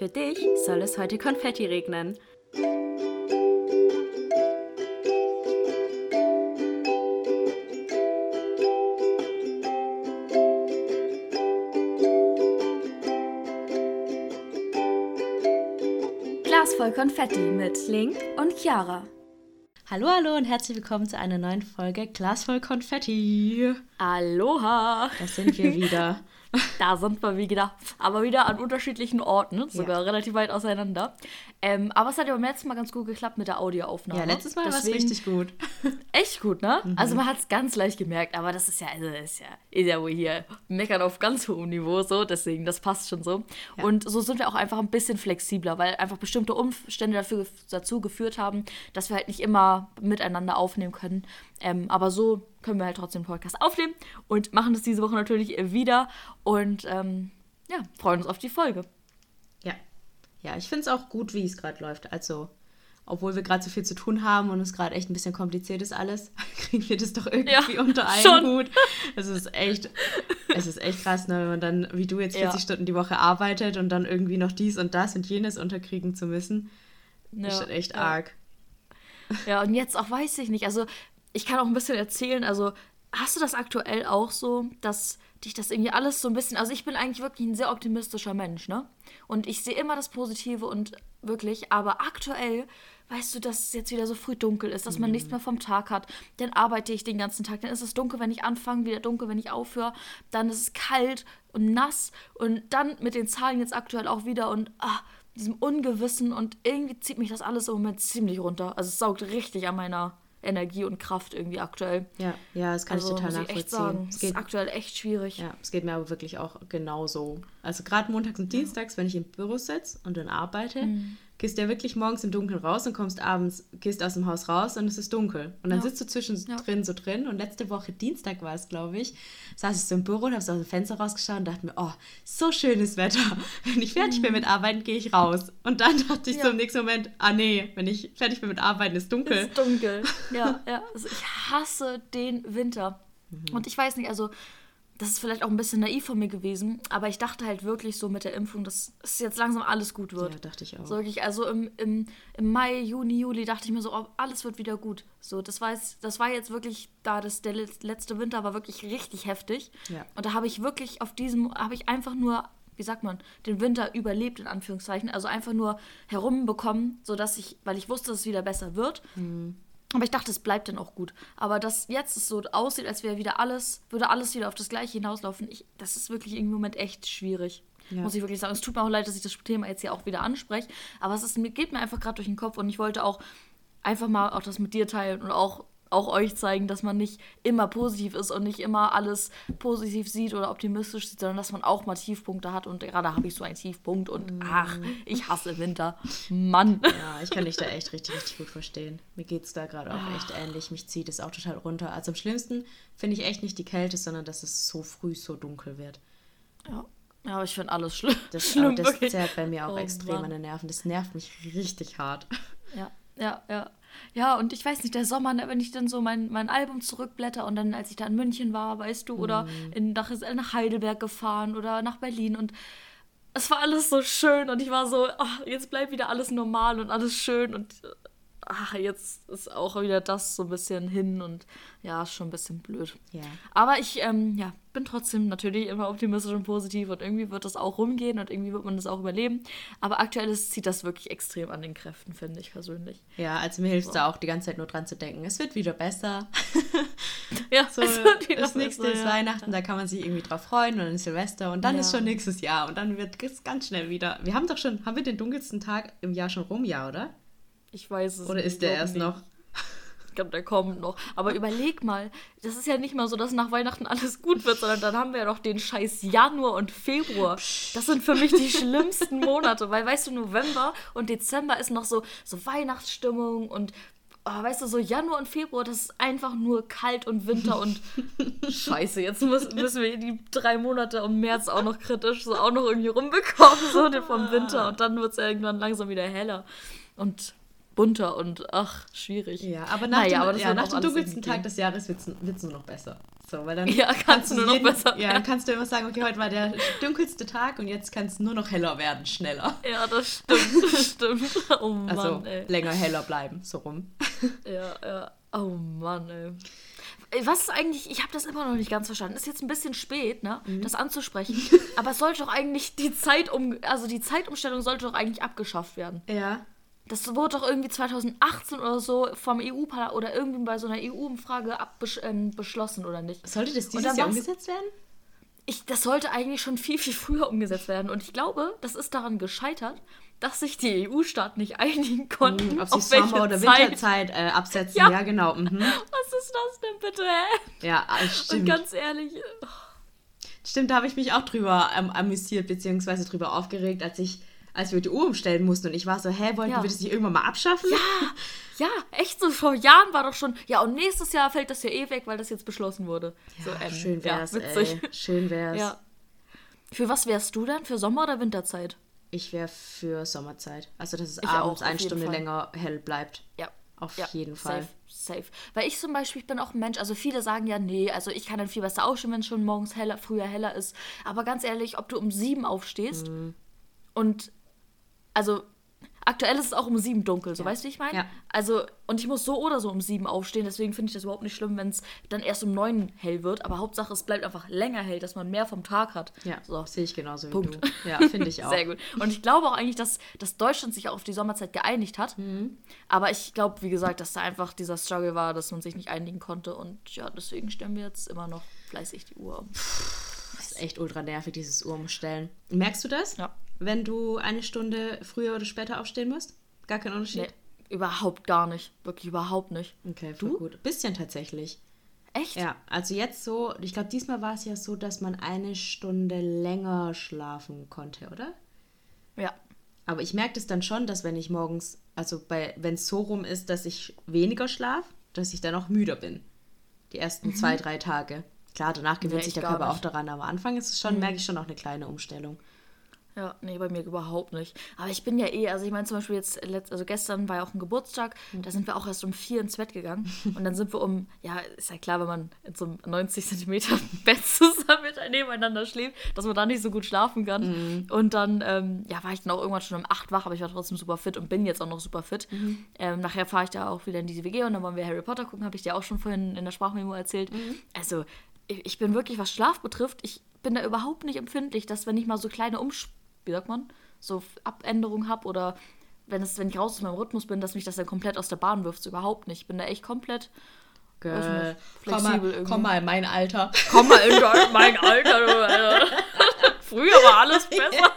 Für dich soll es heute Konfetti regnen. Glas voll Konfetti mit Link und Chiara. Hallo, hallo und herzlich willkommen zu einer neuen Folge Glas voll Konfetti. Aloha! Da sind wir wieder. Da sind wir wieder, aber wieder an unterschiedlichen Orten, sogar ja. relativ weit auseinander. Ähm, aber es hat ja beim letzten Mal ganz gut geklappt mit der Audioaufnahme. Ja, letztes Mal war es richtig gut. Echt gut, ne? Mhm. Also man hat es ganz leicht gemerkt, aber das ist ja, also ist ja, ist ja wohl hier meckern auf ganz hohem Niveau so, deswegen, das passt schon so. Ja. Und so sind wir auch einfach ein bisschen flexibler, weil einfach bestimmte Umstände dafür, dazu geführt haben, dass wir halt nicht immer miteinander aufnehmen können. Ähm, aber so können wir halt trotzdem den Podcast aufnehmen und machen das diese Woche natürlich wieder und ähm, ja, freuen uns auf die Folge. Ja, ja, ich finde es auch gut, wie es gerade läuft. Also, obwohl wir gerade so viel zu tun haben und es gerade echt ein bisschen kompliziert ist alles, kriegen wir das doch irgendwie ja, unter einen schon. Hut. Es ist echt, es ist echt krass, ne, wenn man dann, wie du jetzt 40 ja. Stunden die Woche arbeitet und dann irgendwie noch dies und das und jenes unterkriegen zu müssen. Ja, ist schon echt arg. Ja, und jetzt auch weiß ich nicht. Also, ich kann auch ein bisschen erzählen, also hast du das aktuell auch so, dass dich das irgendwie alles so ein bisschen, also ich bin eigentlich wirklich ein sehr optimistischer Mensch, ne? Und ich sehe immer das Positive und wirklich, aber aktuell weißt du, dass es jetzt wieder so früh dunkel ist, dass man mhm. nichts mehr vom Tag hat. Dann arbeite ich den ganzen Tag. Dann ist es dunkel, wenn ich anfange, wieder dunkel, wenn ich aufhöre. Dann ist es kalt und nass. Und dann mit den Zahlen jetzt aktuell auch wieder und ah, diesem Ungewissen. Und irgendwie zieht mich das alles im Moment ziemlich runter. Also es saugt richtig an meiner Energie und Kraft irgendwie aktuell. Ja, ja, das kann also, ich total nachvollziehen. Ich echt sagen, es geht, ist aktuell echt schwierig. Ja, es geht mir aber wirklich auch genauso. Also gerade montags und dienstags, wenn ich im Büro sitze und dann arbeite, mhm gehst ja wirklich morgens im Dunkeln raus und kommst abends, gehst aus dem Haus raus und es ist dunkel. Und dann ja. sitzt du zwischendrin ja. so drin und letzte Woche, Dienstag war es, glaube ich, saß ich so im Büro und habe so aus dem Fenster rausgeschaut und dachte mir, oh, so schönes Wetter. Wenn ich fertig mhm. bin mit Arbeiten, gehe ich raus. Und dann dachte ich ja. so im nächsten Moment, ah nee, wenn ich fertig bin mit Arbeiten, ist dunkel. Ist dunkel, ja, ja. Also ich hasse den Winter. Mhm. Und ich weiß nicht, also das ist vielleicht auch ein bisschen naiv von mir gewesen, aber ich dachte halt wirklich so mit der Impfung, dass es jetzt langsam alles gut wird. Ja, dachte ich auch. So wirklich, also im, im, im Mai, Juni, Juli dachte ich mir so, oh, alles wird wieder gut. So, das war jetzt, das war jetzt wirklich da, das, der letzte Winter war wirklich richtig heftig. Ja. Und da habe ich wirklich auf diesem, habe ich einfach nur, wie sagt man, den Winter überlebt, in Anführungszeichen. Also einfach nur herumbekommen, sodass ich, weil ich wusste, dass es wieder besser wird. Mhm aber ich dachte, es bleibt dann auch gut. Aber dass jetzt es so aussieht, als wäre wieder alles, würde alles wieder auf das Gleiche hinauslaufen, ich, das ist wirklich im Moment echt schwierig. Ja. Muss ich wirklich sagen. Es tut mir auch leid, dass ich das Thema jetzt hier auch wieder anspreche. Aber es ist, geht mir einfach gerade durch den Kopf und ich wollte auch einfach mal auch das mit dir teilen und auch auch euch zeigen, dass man nicht immer positiv ist und nicht immer alles positiv sieht oder optimistisch sieht, sondern dass man auch mal Tiefpunkte hat. Und gerade habe ich so einen Tiefpunkt und mm. ach, ich hasse Winter. Mann. Ja, ich kann dich da echt richtig, richtig gut verstehen. Mir geht es da gerade auch echt ähnlich. Mich zieht es auch total runter. Also am schlimmsten finde ich echt nicht die Kälte, sondern dass es so früh so dunkel wird. Ja. Ja, aber ich finde alles schlimm. Das, schlimm, das zerrt bei mir auch oh, extrem Mann. an den Nerven. Das nervt mich richtig hart. Ja, ja, ja. Ja, und ich weiß nicht, der Sommer, ne, wenn ich dann so mein, mein Album zurückblätter und dann, als ich da in München war, weißt du, oder mhm. in, nach, nach Heidelberg gefahren oder nach Berlin und es war alles so schön und ich war so, oh, jetzt bleibt wieder alles normal und alles schön und ach, jetzt ist auch wieder das so ein bisschen hin und ja, ist schon ein bisschen blöd. Ja. Aber ich ähm, ja, bin trotzdem natürlich immer optimistisch und positiv und irgendwie wird das auch rumgehen und irgendwie wird man das auch überleben. Aber aktuell ist, zieht das wirklich extrem an den Kräften, finde ich persönlich. Ja, also mir hilft es so. da auch die ganze Zeit nur dran zu denken, es wird wieder besser. ja, so, das nächste besser, ist ja. Weihnachten, da kann man sich irgendwie drauf freuen und dann ist Silvester und dann ja. ist schon nächstes Jahr und dann wird es ganz schnell wieder. Wir haben doch schon, haben wir den dunkelsten Tag im Jahr schon rum, ja, oder? Ich weiß es Oder ist der erst nicht. noch? Ich glaube, der kommt noch. Aber überleg mal, das ist ja nicht mal so, dass nach Weihnachten alles gut wird, sondern dann haben wir ja noch den scheiß Januar und Februar. Das sind für mich die schlimmsten Monate, weil weißt du, November und Dezember ist noch so, so Weihnachtsstimmung und oh, weißt du, so Januar und Februar, das ist einfach nur kalt und Winter und scheiße, jetzt müssen, müssen wir die drei Monate im März auch noch kritisch so auch noch irgendwie rumbekommen, so vom Winter und dann wird es irgendwann langsam wieder heller. Und bunter und ach, schwierig. Ja, aber nach naja, dem, aber ja, nach dem dunkelsten Tag des Jahres wird es nur noch besser. So, weil dann ja, kannst, kannst du nur jeden, noch besser. Ja, dann kannst du immer sagen, okay, heute war der dunkelste Tag und jetzt kann es nur noch heller werden, schneller. Ja, das stimmt, das stimmt. Oh Mann, also, ey. länger heller bleiben, so rum. Ja, ja. Oh Mann, ey. Was ist eigentlich, ich habe das immer noch nicht ganz verstanden. Ist jetzt ein bisschen spät, ne, mhm. das anzusprechen. aber es sollte doch eigentlich die Zeit um, also die Zeitumstellung sollte doch eigentlich abgeschafft werden. Ja. Das wurde doch irgendwie 2018 oder so vom EU-Parlament oder irgendwie bei so einer EU-Umfrage ähm, beschlossen, oder nicht? Sollte das dieses Jahr umgesetzt werden? Ich, das sollte eigentlich schon viel, viel früher umgesetzt werden. Und ich glaube, das ist daran gescheitert, dass sich die EU-Staaten nicht einigen konnten. Mhm, ob sie Sommer- oder Winterzeit äh, absetzen. Ja, ja genau. Mhm. Was ist das denn bitte, hä? Ja, äh, stimmt. Und ganz ehrlich. Oh. Stimmt, da habe ich mich auch drüber ähm, amüsiert, beziehungsweise drüber aufgeregt, als ich als wir die Uhr umstellen mussten. Und ich war so, hä, wollten ja. wir das nicht irgendwann mal abschaffen? Ja, ja, echt so. Vor Jahren war doch schon, ja, und nächstes Jahr fällt das ja eh weg, weil das jetzt beschlossen wurde. Ja, so, ähm, schön wär's, ja, witzig. Ey. Schön wär's. Ja. Für was wärst du dann? Für Sommer- oder Winterzeit? Ich wäre für Sommerzeit. Also, dass es ich abends auch, eine Stunde Fall. länger hell bleibt. Ja. Auf ja, jeden Fall. Safe, safe. Weil ich zum Beispiel, ich bin auch ein Mensch, also viele sagen ja, nee, also ich kann dann viel besser aufstehen, wenn es schon morgens heller, früher heller ist. Aber ganz ehrlich, ob du um sieben aufstehst mhm. und also aktuell ist es auch um sieben dunkel, so ja. weißt du, wie ich meine? Ja. Also, und ich muss so oder so um sieben aufstehen, deswegen finde ich das überhaupt nicht schlimm, wenn es dann erst um neun hell wird. Aber Hauptsache, es bleibt einfach länger hell, dass man mehr vom Tag hat. Ja, so. sehe ich genauso Punkt. wie du. Ja, finde ich auch. Sehr gut. Und ich glaube auch eigentlich, dass, dass Deutschland sich auch auf die Sommerzeit geeinigt hat. Mhm. Aber ich glaube, wie gesagt, dass da einfach dieser Struggle war, dass man sich nicht einigen konnte. Und ja, deswegen stellen wir jetzt immer noch fleißig die Uhr um. Das ist echt ultra nervig, dieses Uhr umstellen. Merkst du das? Ja wenn du eine Stunde früher oder später aufstehen musst? Gar kein Unterschied? Nee, überhaupt gar nicht. Wirklich überhaupt nicht. Okay, du? gut. Bisschen tatsächlich. Echt? Ja, also jetzt so, ich glaube, diesmal war es ja so, dass man eine Stunde länger schlafen konnte, oder? Ja. Aber ich merke das dann schon, dass wenn ich morgens, also wenn es so rum ist, dass ich weniger schlafe, dass ich dann auch müder bin. Die ersten mhm. zwei, drei Tage. Klar, danach gewöhnt nee, sich der Körper nicht. auch daran, aber am Anfang ist es schon, mhm. merke ich schon auch eine kleine Umstellung. Ja, nee, bei mir überhaupt nicht. Aber ich bin ja eh, also ich meine zum Beispiel jetzt, also gestern war ja auch ein Geburtstag, mhm. da sind wir auch erst um vier ins Bett gegangen. Und dann sind wir um, ja, ist ja klar, wenn man in so einem 90 Zentimeter Bett zusammen nebeneinander schläft, dass man da nicht so gut schlafen kann. Mhm. Und dann, ähm, ja, war ich dann auch irgendwann schon um acht wach, aber ich war trotzdem super fit und bin jetzt auch noch super fit. Mhm. Ähm, nachher fahre ich da auch wieder in diese WG und dann wollen wir Harry Potter gucken, habe ich dir auch schon vorhin in der Sprachmemo erzählt. Mhm. Also, ich, ich bin wirklich, was Schlaf betrifft, ich bin da überhaupt nicht empfindlich, dass wenn ich mal so kleine Umsp wie sagt man, so Abänderungen habe oder wenn, es, wenn ich raus aus meinem Rhythmus bin, dass mich das dann komplett aus der Bahn wirft, so überhaupt nicht. Ich bin da echt komplett Girl, flexibel komm mal, komm mal in mein Alter. Komm mal in mein Alter. Früher war alles besser.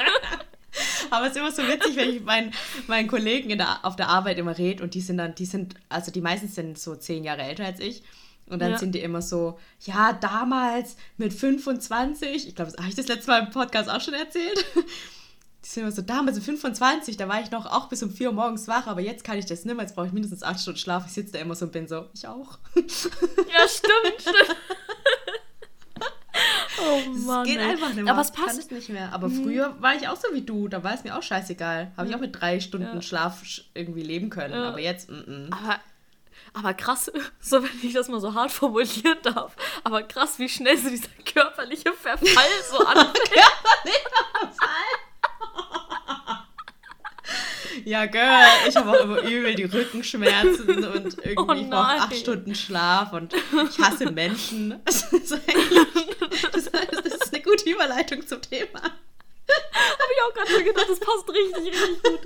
Aber es ist immer so witzig, wenn ich meinen, meinen Kollegen der, auf der Arbeit immer rede und die sind dann, die sind, also die meisten sind so zehn Jahre älter als ich. Und dann ja. sind die immer so, ja, damals mit 25, ich glaube, das habe ich das letzte Mal im Podcast auch schon erzählt. Die sind immer so, damals mit 25, da war ich noch auch bis um 4 Uhr morgens wach, aber jetzt kann ich das nicht mehr, jetzt brauche ich mindestens 8 Stunden Schlaf. Ich sitze da immer so und bin so, ich auch. Ja, stimmt, stimmt. Oh Mann. Es geht ey. einfach nicht mehr. Aber es passt. Kann es nicht mehr. Aber mhm. früher war ich auch so wie du. Da war es mir auch scheißegal. Habe ich auch mit drei Stunden ja. Schlaf irgendwie leben können. Ja. Aber jetzt, mm, -mm. Aber aber krass, so wenn ich das mal so hart formulieren darf, aber krass, wie schnell so dieser körperliche Verfall so anfängt. körperlicher Verfall? Ja, Girl, ich habe auch immer übel die Rückenschmerzen und irgendwie oh ich brauche acht Stunden Schlaf und ich hasse Menschen. Das ist, das ist eine gute Überleitung zum Thema. Habe ich auch gerade schon gedacht, das passt richtig, richtig gut.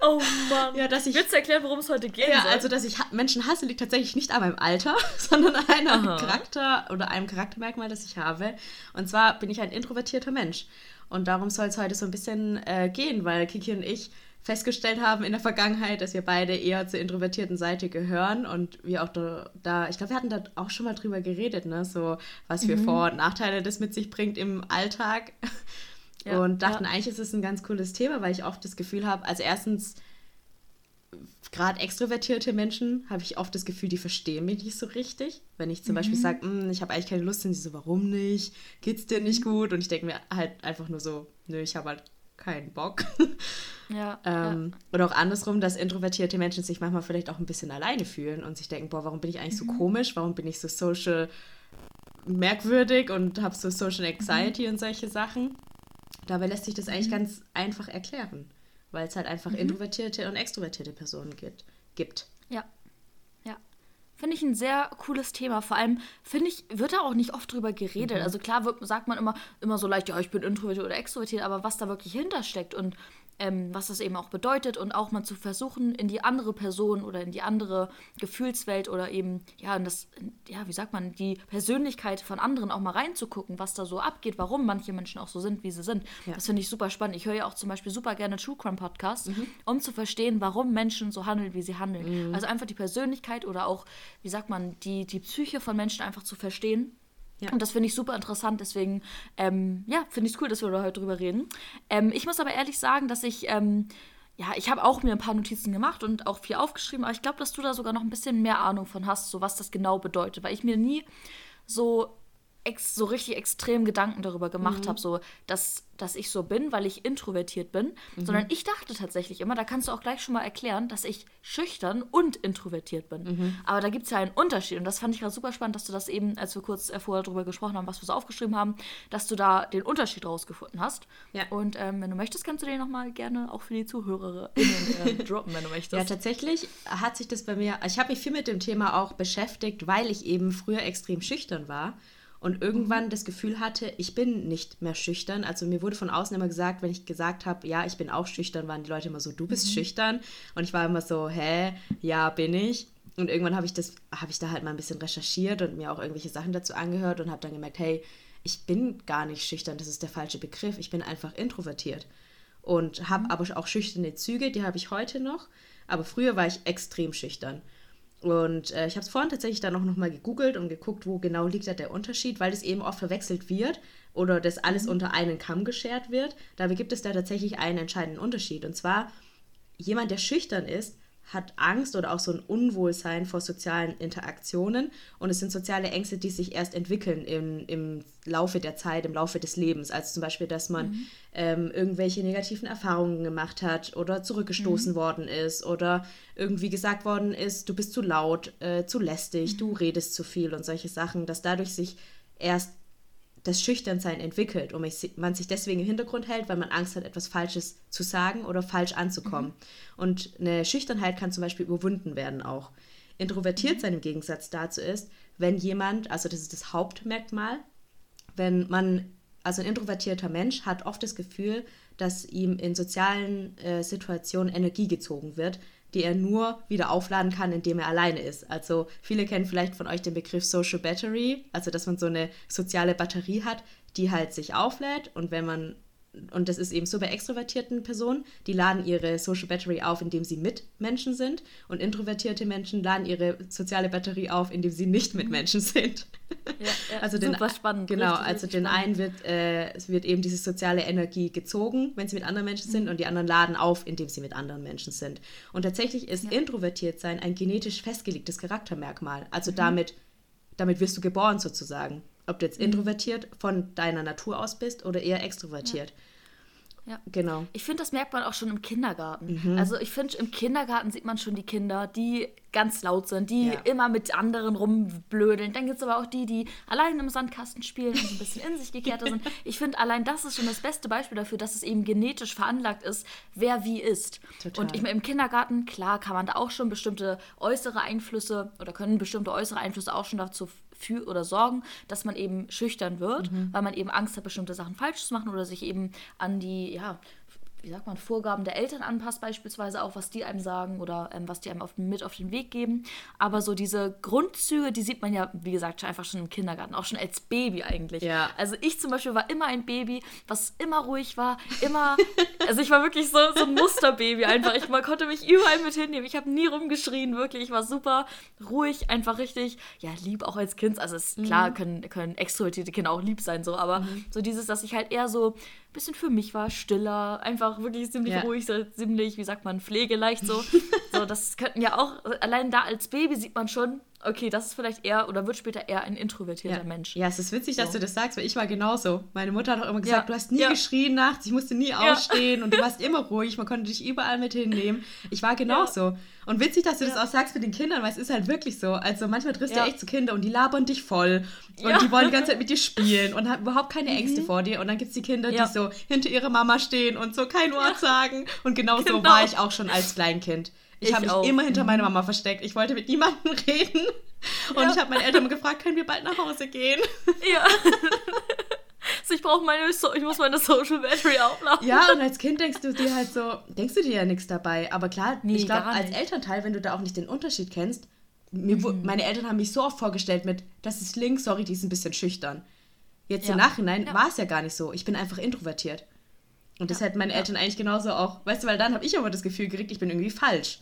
Oh Mann. Ja, dass ich, Willst du erklären, worum es heute geht? Ja, soll? also, dass ich Menschen hasse, liegt tatsächlich nicht an meinem Alter, sondern an einem Aha. Charakter oder einem Charaktermerkmal, das ich habe. Und zwar bin ich ein introvertierter Mensch. Und darum soll es heute so ein bisschen äh, gehen, weil Kiki und ich festgestellt haben in der Vergangenheit, dass wir beide eher zur introvertierten Seite gehören und wir auch da, da ich glaube, wir hatten da auch schon mal drüber geredet, ne, so was für mhm. Vor- und Nachteile das mit sich bringt im Alltag. Ja, und dachten, ja. eigentlich ist es ein ganz cooles Thema, weil ich oft das Gefühl habe, also erstens, gerade extrovertierte Menschen habe ich oft das Gefühl, die verstehen mich nicht so richtig. Wenn ich zum mhm. Beispiel sage, hm, ich habe eigentlich keine Lust, sind sie so, warum nicht? Geht's dir nicht gut? Und ich denke mir halt einfach nur so, nö, ich habe halt keinen Bock. Ja, ähm, ja. Oder auch andersrum, dass introvertierte Menschen sich manchmal vielleicht auch ein bisschen alleine fühlen und sich denken, boah, warum bin ich eigentlich mhm. so komisch? Warum bin ich so social merkwürdig und habe so Social Anxiety mhm. und solche Sachen. Dabei lässt sich das eigentlich mhm. ganz einfach erklären, weil es halt einfach mhm. introvertierte und extrovertierte Personen gibt. gibt. Ja. Ja. Finde ich ein sehr cooles Thema. Vor allem, finde ich, wird da auch nicht oft drüber geredet. Mhm. Also klar wird, sagt man immer, immer so leicht, ja, ich bin introvertiert oder extrovertiert, aber was da wirklich hintersteckt und ähm, was das eben auch bedeutet und auch mal zu versuchen, in die andere Person oder in die andere Gefühlswelt oder eben, ja, in das, ja, wie sagt man, die Persönlichkeit von anderen auch mal reinzugucken, was da so abgeht, warum manche Menschen auch so sind, wie sie sind. Ja. Das finde ich super spannend. Ich höre ja auch zum Beispiel super gerne True Crime Podcasts, mhm. um zu verstehen, warum Menschen so handeln, wie sie handeln. Mhm. Also einfach die Persönlichkeit oder auch, wie sagt man, die, die Psyche von Menschen einfach zu verstehen ja. Und das finde ich super interessant, deswegen, ähm, ja, finde ich es cool, dass wir da heute drüber reden. Ähm, ich muss aber ehrlich sagen, dass ich, ähm, ja, ich habe auch mir ein paar Notizen gemacht und auch viel aufgeschrieben, aber ich glaube, dass du da sogar noch ein bisschen mehr Ahnung von hast, so was das genau bedeutet, weil ich mir nie so so richtig extrem Gedanken darüber gemacht mhm. habe, so dass, dass ich so bin, weil ich introvertiert bin, mhm. sondern ich dachte tatsächlich immer, da kannst du auch gleich schon mal erklären, dass ich schüchtern und introvertiert bin. Mhm. Aber da gibt es ja einen Unterschied und das fand ich gerade super spannend, dass du das eben, als wir kurz vorher darüber gesprochen haben, was wir so aufgeschrieben haben, dass du da den Unterschied rausgefunden hast. Ja. Und ähm, wenn du möchtest, kannst du den nochmal gerne auch für die ZuhörerInnen äh, droppen, wenn du möchtest. Ja, tatsächlich hat sich das bei mir, ich habe mich viel mit dem Thema auch beschäftigt, weil ich eben früher extrem schüchtern war und irgendwann mhm. das Gefühl hatte, ich bin nicht mehr schüchtern. Also mir wurde von außen immer gesagt, wenn ich gesagt habe, ja, ich bin auch schüchtern, waren die Leute immer so, du bist mhm. schüchtern. Und ich war immer so, hä, ja, bin ich. Und irgendwann habe ich das, habe ich da halt mal ein bisschen recherchiert und mir auch irgendwelche Sachen dazu angehört und habe dann gemerkt, hey, ich bin gar nicht schüchtern, das ist der falsche Begriff. Ich bin einfach introvertiert und habe mhm. aber auch schüchterne Züge, die habe ich heute noch. Aber früher war ich extrem schüchtern. Und äh, ich habe es vorhin tatsächlich dann auch nochmal gegoogelt und geguckt, wo genau liegt da der Unterschied, weil das eben oft verwechselt wird oder das alles mhm. unter einen Kamm geschert wird. Dabei gibt es da tatsächlich einen entscheidenden Unterschied. Und zwar, jemand, der schüchtern ist, hat Angst oder auch so ein Unwohlsein vor sozialen Interaktionen. Und es sind soziale Ängste, die sich erst entwickeln im, im Laufe der Zeit, im Laufe des Lebens. Also zum Beispiel, dass man mhm. ähm, irgendwelche negativen Erfahrungen gemacht hat oder zurückgestoßen mhm. worden ist oder irgendwie gesagt worden ist, du bist zu laut, äh, zu lästig, mhm. du redest zu viel und solche Sachen, dass dadurch sich erst das Schüchternsein entwickelt und man sich deswegen im Hintergrund hält, weil man Angst hat, etwas Falsches zu sagen oder falsch anzukommen. Mhm. Und eine Schüchternheit kann zum Beispiel überwunden werden auch. Introvertiert sein im Gegensatz dazu ist, wenn jemand, also das ist das Hauptmerkmal, wenn man, also ein introvertierter Mensch hat oft das Gefühl, dass ihm in sozialen äh, Situationen Energie gezogen wird, die er nur wieder aufladen kann, indem er alleine ist. Also viele kennen vielleicht von euch den Begriff Social Battery, also dass man so eine soziale Batterie hat, die halt sich auflädt und wenn man und das ist eben so bei extrovertierten Personen, die laden ihre Social Battery auf, indem sie mit Menschen sind und introvertierte Menschen laden ihre soziale Batterie auf, indem sie nicht mit Menschen sind. Ja, ja, also den, super spannend. Genau, richtig, also den spannend. einen wird, äh, wird eben diese soziale Energie gezogen, wenn sie mit anderen Menschen sind mhm. und die anderen laden auf, indem sie mit anderen Menschen sind. Und tatsächlich ist ja. introvertiert sein ein genetisch festgelegtes Charaktermerkmal. Also mhm. damit, damit wirst du geboren sozusagen. Ob du jetzt mhm. introvertiert von deiner Natur aus bist oder eher extrovertiert. Ja. Ja. Genau. Ich finde, das merkt man auch schon im Kindergarten. Mhm. Also ich finde, im Kindergarten sieht man schon die Kinder, die ganz laut sind, die ja. immer mit anderen rumblödeln. Dann gibt es aber auch die, die allein im Sandkasten spielen und ein bisschen in sich gekehrter sind. Ich finde, allein das ist schon das beste Beispiel dafür, dass es eben genetisch veranlagt ist, wer wie ist. Total. Und ich meine, im Kindergarten, klar, kann man da auch schon bestimmte äußere Einflüsse oder können bestimmte äußere Einflüsse auch schon dazu für oder sorgen, dass man eben schüchtern wird, mhm. weil man eben Angst hat, bestimmte Sachen falsch zu machen oder sich eben an die ja, wie sagt man, Vorgaben der Eltern anpasst, beispielsweise auch, was die einem sagen oder ähm, was die einem auf, mit auf den Weg geben. Aber so diese Grundzüge, die sieht man ja, wie gesagt, einfach schon im Kindergarten, auch schon als Baby eigentlich. Ja. Also ich zum Beispiel war immer ein Baby, was immer ruhig war, immer, also ich war wirklich so, so ein Musterbaby einfach. Ich man konnte mich überall mit hinnehmen. Ich habe nie rumgeschrien, wirklich. Ich war super ruhig, einfach richtig, ja, lieb auch als Kind. Also es, mhm. klar können, können extrovertierte Kinder auch lieb sein, so, aber mhm. so dieses, dass ich halt eher so bisschen für mich war, stiller, einfach wirklich ziemlich ja. ruhig, so ziemlich, wie sagt man, pflegeleicht so. so, das könnten ja auch, allein da als Baby sieht man schon, okay, das ist vielleicht eher oder wird später eher ein introvertierter ja. Mensch. Ja, es ist witzig, so. dass du das sagst, weil ich war genauso. Meine Mutter hat auch immer gesagt, ja. du hast nie ja. geschrien nachts, ich musste nie aufstehen und du warst immer ruhig, man konnte dich überall mit hinnehmen. Ich war genauso. Und witzig, dass du das auch sagst mit den Kindern, weil es ist halt wirklich so. Also manchmal triffst du echt zu Kinder und die labern dich voll und die wollen die ganze Zeit mit dir spielen und haben überhaupt keine mhm. Ängste mhm. vor dir. Und dann gibt es die Kinder, die so hinter ihrer Mama stehen und so kein Wort sagen. Und genau, genau so war ich auch schon als Kleinkind. Ich, ich habe mich auch. immer hinter mhm. meiner Mama versteckt. Ich wollte mit niemandem reden. Und ja. ich habe meine Eltern gefragt, können wir bald nach Hause gehen? Ja. so, ich brauche meine, so ich muss meine Social Battery aufladen. Ja, und als Kind denkst du dir halt so, denkst du dir ja nichts dabei. Aber klar, nee, ich glaube, als Elternteil, wenn du da auch nicht den Unterschied kennst, mir, mhm. meine Eltern haben mich so oft vorgestellt mit, das ist Link, sorry, die ist ein bisschen schüchtern. Jetzt ja. im Nachhinein ja. war es ja gar nicht so. Ich bin einfach introvertiert. Und das ja. hätten meine Eltern eigentlich genauso auch, weißt du, weil dann habe ich aber das Gefühl gekriegt, ich bin irgendwie falsch.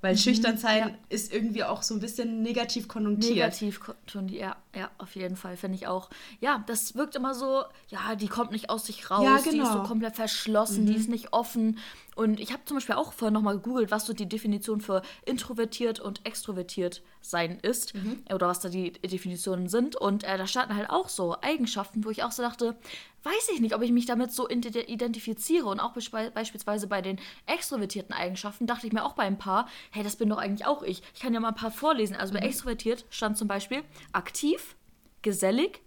Weil mhm, schüchtern sein ja. ist irgendwie auch so ein bisschen negativ konnotiert. Negativ konnotiert, ja, ja, auf jeden Fall, finde ich auch. Ja, das wirkt immer so, ja, die kommt nicht aus sich raus, ja, genau. die ist so genau. komplett verschlossen, mhm. die ist nicht offen. Und ich habe zum Beispiel auch vorhin nochmal gegoogelt, was so die Definition für introvertiert und extrovertiert sein ist. Mhm. Oder was da die Definitionen sind. Und äh, da standen halt auch so Eigenschaften, wo ich auch so dachte, weiß ich nicht, ob ich mich damit so identifiziere. Und auch be beispielsweise bei den extrovertierten Eigenschaften dachte ich mir auch bei ein paar, hey, das bin doch eigentlich auch ich. Ich kann ja mal ein paar vorlesen. Also bei mhm. extrovertiert stand zum Beispiel aktiv, gesellig,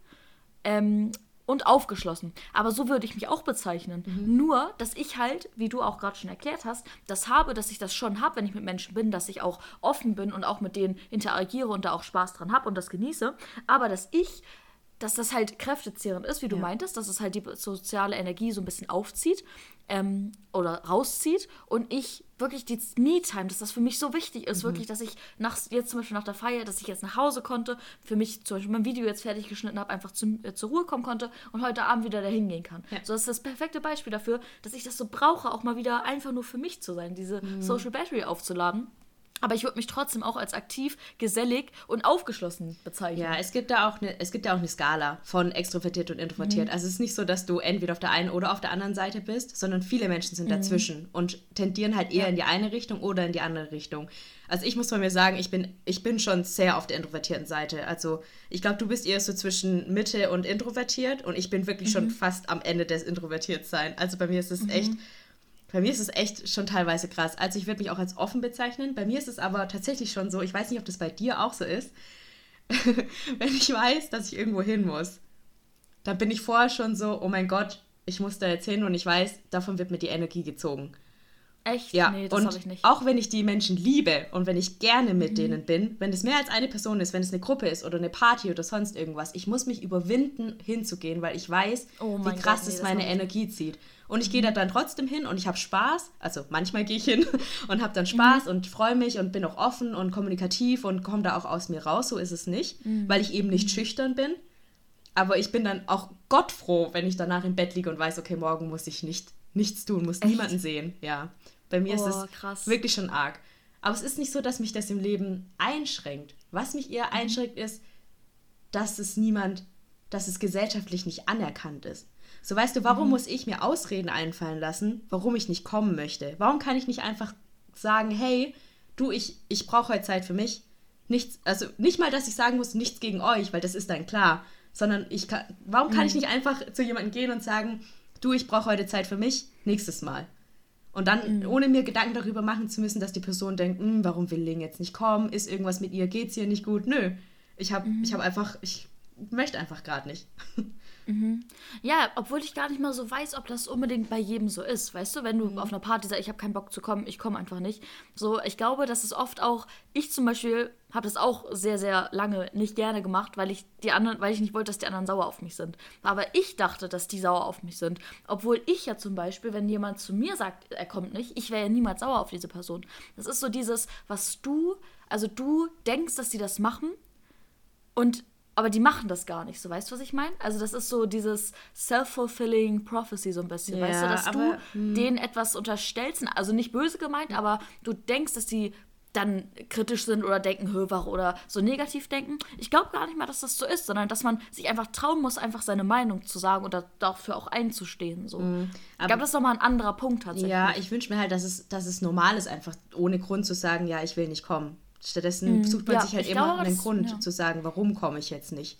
ähm, und aufgeschlossen. Aber so würde ich mich auch bezeichnen. Mhm. Nur, dass ich halt, wie du auch gerade schon erklärt hast, das habe, dass ich das schon habe, wenn ich mit Menschen bin, dass ich auch offen bin und auch mit denen interagiere und da auch Spaß dran habe und das genieße. Aber dass ich dass das halt kräftezehrend ist, wie du ja. meintest, dass es halt die soziale Energie so ein bisschen aufzieht ähm, oder rauszieht und ich wirklich die Me-Time, dass das für mich so wichtig ist, mhm. wirklich, dass ich nach, jetzt zum Beispiel nach der Feier, dass ich jetzt nach Hause konnte, für mich zum Beispiel mein Video jetzt fertig geschnitten habe, einfach zum, äh, zur Ruhe kommen konnte und heute Abend wieder dahin gehen kann. Ja. So, das ist das perfekte Beispiel dafür, dass ich das so brauche, auch mal wieder einfach nur für mich zu sein, diese mhm. Social Battery aufzuladen. Aber ich würde mich trotzdem auch als aktiv, gesellig und aufgeschlossen bezeichnen. Ja, es gibt da auch eine, es gibt da auch eine Skala von extrovertiert und introvertiert. Mhm. Also es ist nicht so, dass du entweder auf der einen oder auf der anderen Seite bist, sondern viele Menschen sind mhm. dazwischen und tendieren halt eher ja. in die eine Richtung oder in die andere Richtung. Also ich muss von mir sagen, ich bin, ich bin schon sehr auf der introvertierten Seite. Also ich glaube, du bist eher so zwischen Mitte und introvertiert und ich bin wirklich mhm. schon fast am Ende des Introvertiertsein. Also bei mir ist es mhm. echt bei mir ist es echt schon teilweise krass. Also ich würde mich auch als offen bezeichnen. Bei mir ist es aber tatsächlich schon so, ich weiß nicht, ob das bei dir auch so ist, wenn ich weiß, dass ich irgendwo hin muss, dann bin ich vorher schon so, oh mein Gott, ich muss da jetzt hin und ich weiß, davon wird mir die Energie gezogen. Echt? Ja, nee, das habe ich nicht. Auch wenn ich die Menschen liebe und wenn ich gerne mit mhm. denen bin, wenn es mehr als eine Person ist, wenn es eine Gruppe ist oder eine Party oder sonst irgendwas, ich muss mich überwinden, hinzugehen, weil ich weiß, oh wie krass Gott, nee, es meine Energie zieht. Und ich gehe da dann trotzdem hin und ich habe Spaß. Also manchmal gehe ich hin und habe dann Spaß mhm. und freue mich und bin auch offen und kommunikativ und komme da auch aus mir raus. So ist es nicht, mhm. weil ich eben nicht mhm. schüchtern bin. Aber ich bin dann auch gottfroh, wenn ich danach im Bett liege und weiß, okay, morgen muss ich nicht, nichts tun, muss Echt? niemanden sehen. Ja, bei mir oh, ist es krass. wirklich schon arg. Aber es ist nicht so, dass mich das im Leben einschränkt. Was mich eher mhm. einschränkt, ist, dass es niemand, dass es gesellschaftlich nicht anerkannt ist. So weißt du, warum mhm. muss ich mir Ausreden einfallen lassen, warum ich nicht kommen möchte? Warum kann ich nicht einfach sagen, hey, du, ich, ich brauche heute Zeit für mich. Nichts, also nicht mal, dass ich sagen muss, nichts gegen euch, weil das ist dann klar, sondern ich kann, warum kann mhm. ich nicht einfach zu jemandem gehen und sagen, du, ich brauche heute Zeit für mich, nächstes Mal. Und dann, mhm. ohne mir Gedanken darüber machen zu müssen, dass die Person denkt, hm, warum will Ling jetzt nicht kommen? Ist irgendwas mit ihr? Geht's ihr nicht gut? Nö. Ich habe mhm. hab einfach, ich möchte einfach gerade nicht. Mhm. Ja, obwohl ich gar nicht mal so weiß, ob das unbedingt bei jedem so ist. Weißt du, wenn du mhm. auf einer Party sagst, ich habe keinen Bock zu kommen, ich komme einfach nicht. So, ich glaube, dass es oft auch, ich zum Beispiel habe das auch sehr, sehr lange nicht gerne gemacht, weil ich die anderen, weil ich nicht wollte, dass die anderen sauer auf mich sind. Aber ich dachte, dass die sauer auf mich sind. Obwohl ich ja zum Beispiel, wenn jemand zu mir sagt, er kommt nicht, ich wäre ja niemals sauer auf diese Person. Das ist so dieses, was du, also du denkst, dass sie das machen und aber die machen das gar nicht, so weißt du, was ich meine? Also das ist so dieses self-fulfilling prophecy so ein bisschen, ja, weißt du, dass aber, du hm. denen etwas unterstellst, also nicht böse gemeint, aber du denkst, dass die dann kritisch sind oder denken, höher oder so negativ denken. Ich glaube gar nicht mal, dass das so ist, sondern dass man sich einfach trauen muss, einfach seine Meinung zu sagen oder dafür auch einzustehen. So. Mhm. ich glaube, das ist nochmal ein anderer Punkt tatsächlich. Ja, ich wünsche mir halt, dass es, dass es normal ist, einfach ohne Grund zu sagen, ja, ich will nicht kommen Stattdessen mhm. sucht man ja, sich halt immer einen Grund ja. zu sagen, warum komme ich jetzt nicht.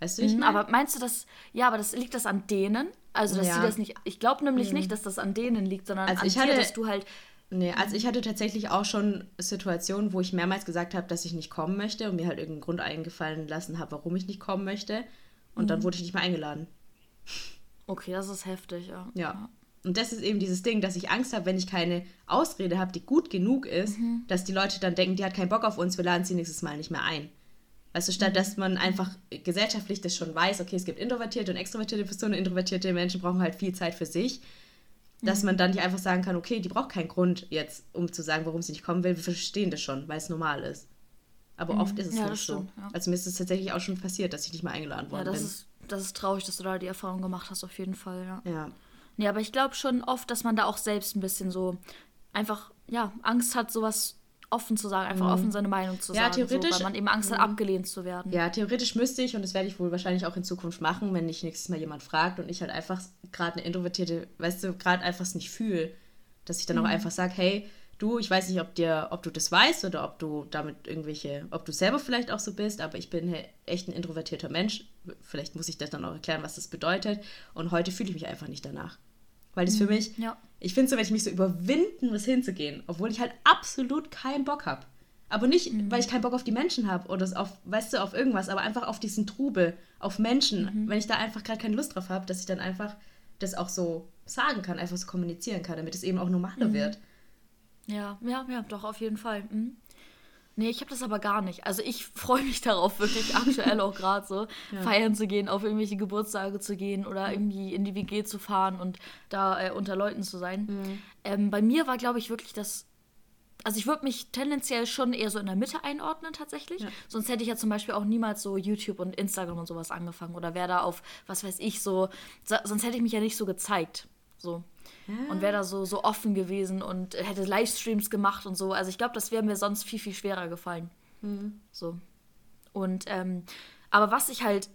Weißt du, ich mhm, Aber meinst du das, ja, aber das liegt das an denen? Also, dass ja. sie das nicht, ich glaube nämlich mhm. nicht, dass das an denen liegt, sondern also an ich hatte, dir, dass du halt Nee, also ich hatte tatsächlich auch schon Situationen, wo ich mehrmals gesagt habe, dass ich nicht kommen möchte und mir halt irgendeinen Grund eingefallen lassen habe, warum ich nicht kommen möchte. Und mhm. dann wurde ich nicht mehr eingeladen. Okay, das ist heftig, ja. Ja. Und das ist eben dieses Ding, dass ich Angst habe, wenn ich keine Ausrede habe, die gut genug ist, mhm. dass die Leute dann denken, die hat keinen Bock auf uns, wir laden sie nächstes Mal nicht mehr ein. Also statt mhm. dass man einfach gesellschaftlich das schon weiß, okay, es gibt introvertierte und extrovertierte Personen, introvertierte Menschen brauchen halt viel Zeit für sich, dass mhm. man dann nicht einfach sagen kann, okay, die braucht keinen Grund jetzt, um zu sagen, warum sie nicht kommen will, wir verstehen das schon, weil es normal ist. Aber mhm. oft ist es ja, nicht so. ja. Also mir ist es tatsächlich auch schon passiert, dass ich nicht mal eingeladen worden ja, das bin. Ist, das ist traurig, dass du da die Erfahrung gemacht hast, auf jeden Fall, ja. Ja. Nee, aber ich glaube schon oft, dass man da auch selbst ein bisschen so einfach, ja, Angst hat, sowas offen zu sagen, einfach mhm. offen seine Meinung zu ja, sagen. Theoretisch, so, weil man eben Angst hat, mhm. abgelehnt zu werden. Ja, theoretisch müsste ich, und das werde ich wohl wahrscheinlich auch in Zukunft machen, wenn mich nächstes Mal jemand fragt und ich halt einfach gerade eine introvertierte, weißt du, gerade einfach es nicht fühle, dass ich dann mhm. auch einfach sage, hey, du, ich weiß nicht, ob dir, ob du das weißt oder ob du damit irgendwelche, ob du selber vielleicht auch so bist, aber ich bin echt ein introvertierter Mensch. Vielleicht muss ich das dann auch erklären, was das bedeutet. Und heute fühle ich mich einfach nicht danach. Weil das für mhm. mich, ja. ich finde so, wenn ich mich so überwinden muss, hinzugehen, obwohl ich halt absolut keinen Bock habe. Aber nicht, mhm. weil ich keinen Bock auf die Menschen habe oder auf, weißt du, auf irgendwas, aber einfach auf diesen Trubel, auf Menschen. Mhm. Wenn ich da einfach gerade keine Lust drauf habe, dass ich dann einfach das auch so sagen kann, einfach so kommunizieren kann, damit es eben auch normaler mhm. wird. Ja, ja, ja, doch, auf jeden Fall. Nee, ich habe das aber gar nicht. Also ich freue mich darauf, wirklich aktuell auch gerade so, ja. feiern zu gehen, auf irgendwelche Geburtstage zu gehen oder irgendwie in die WG zu fahren und da äh, unter Leuten zu sein. Mhm. Ähm, bei mir war, glaube ich, wirklich das. Also ich würde mich tendenziell schon eher so in der Mitte einordnen tatsächlich. Ja. Sonst hätte ich ja zum Beispiel auch niemals so YouTube und Instagram und sowas angefangen oder wäre da auf, was weiß ich, so. Sonst hätte ich mich ja nicht so gezeigt. So. Und wäre da so, so offen gewesen und hätte Livestreams gemacht und so. Also ich glaube, das wäre mir sonst viel, viel schwerer gefallen. Mhm. So. Und, ähm, aber was ich halt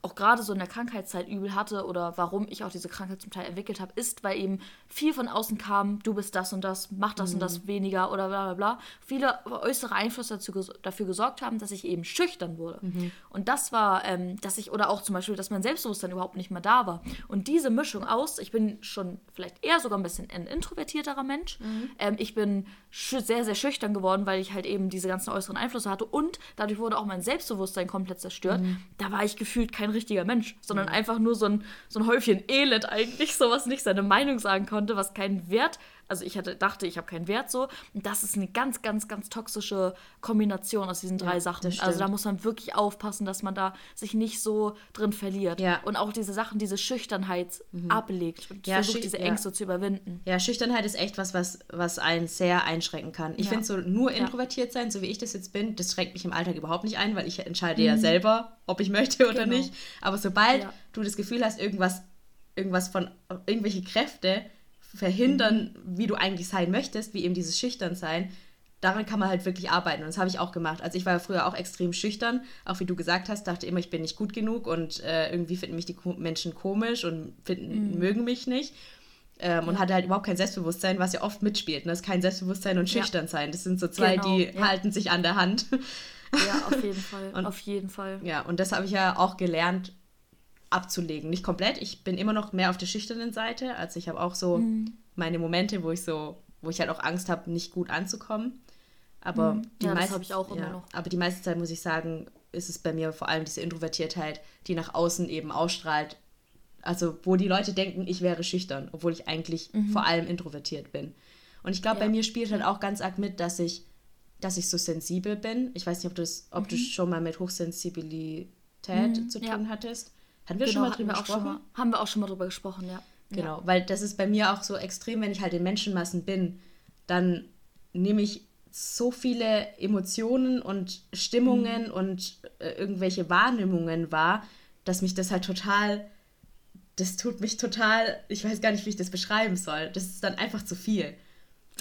auch gerade so in der Krankheitszeit übel hatte oder warum ich auch diese Krankheit zum Teil entwickelt habe, ist, weil eben viel von außen kam, du bist das und das, mach das mhm. und das mhm. weniger oder bla bla bla. Viele äußere Einflüsse dazu, dafür gesorgt haben, dass ich eben schüchtern wurde. Mhm. Und das war, ähm, dass ich, oder auch zum Beispiel, dass mein Selbstbewusstsein überhaupt nicht mehr da war. Und diese Mischung aus, ich bin schon vielleicht eher sogar ein bisschen ein introvertierterer Mensch, mhm. ähm, ich bin sehr, sehr schüchtern geworden, weil ich halt eben diese ganzen äußeren Einflüsse hatte und dadurch wurde auch mein Selbstbewusstsein komplett zerstört. Mhm. Da war ich gefühlt kein richtiger Mensch, sondern mhm. einfach nur so ein, so ein Häufchen Elend eigentlich, so was nicht seine Meinung sagen konnte, was keinen Wert also ich hatte, dachte, ich habe keinen Wert so. Und das ist eine ganz, ganz, ganz toxische Kombination aus diesen drei ja, Sachen. Also da muss man wirklich aufpassen, dass man da sich nicht so drin verliert. Ja. Und auch diese Sachen, diese Schüchternheit mhm. ablegt und ja, versucht, diese Ängste zu überwinden. Ja, Schüchternheit ist echt was, was, was einen sehr einschränken kann. Ich finde so nur introvertiert sein, so wie ich das jetzt bin, das schränkt mich im Alltag überhaupt nicht ein, weil ich entscheide mhm. ja selber, ob ich möchte oder genau. nicht. Aber sobald du das Gefühl hast, irgendwas, irgendwas von irgendwelche Kräfte verhindern, wie du eigentlich sein möchtest, wie eben dieses Schüchternsein, daran kann man halt wirklich arbeiten. Und das habe ich auch gemacht. Also ich war ja früher auch extrem schüchtern, auch wie du gesagt hast, dachte immer, ich bin nicht gut genug und äh, irgendwie finden mich die Menschen komisch und finden, mhm. mögen mich nicht. Ähm, ja. Und hatte halt überhaupt kein Selbstbewusstsein, was ja oft mitspielt. Ne? Das ist kein Selbstbewusstsein und Schüchternsein. Das sind so zwei, genau, die ja. halten sich an der Hand. Ja, auf jeden Fall. und, auf jeden Fall. Ja, und das habe ich ja auch gelernt, abzulegen. Nicht komplett, ich bin immer noch mehr auf der schüchternen Seite. Also ich habe auch so mhm. meine Momente, wo ich so, wo ich halt auch Angst habe, nicht gut anzukommen. Aber mhm. die ja, meiste, das ich auch immer ja, noch. Aber die meiste Zeit muss ich sagen, ist es bei mir vor allem diese Introvertiertheit, die nach außen eben ausstrahlt. Also wo die Leute denken, ich wäre schüchtern, obwohl ich eigentlich mhm. vor allem introvertiert bin. Und ich glaube, ja. bei mir spielt halt auch ganz arg mit, dass ich, dass ich so sensibel bin. Ich weiß nicht, ob, das, ob du mhm. schon mal mit Hochsensibilität mhm. zu tun hattest. Hatten wir genau, schon mal drüber gesprochen? Mal, haben wir auch schon mal drüber gesprochen, ja. Genau, ja. weil das ist bei mir auch so extrem, wenn ich halt in Menschenmassen bin, dann nehme ich so viele Emotionen und Stimmungen mhm. und äh, irgendwelche Wahrnehmungen wahr, dass mich das halt total, das tut mich total, ich weiß gar nicht, wie ich das beschreiben soll. Das ist dann einfach zu viel.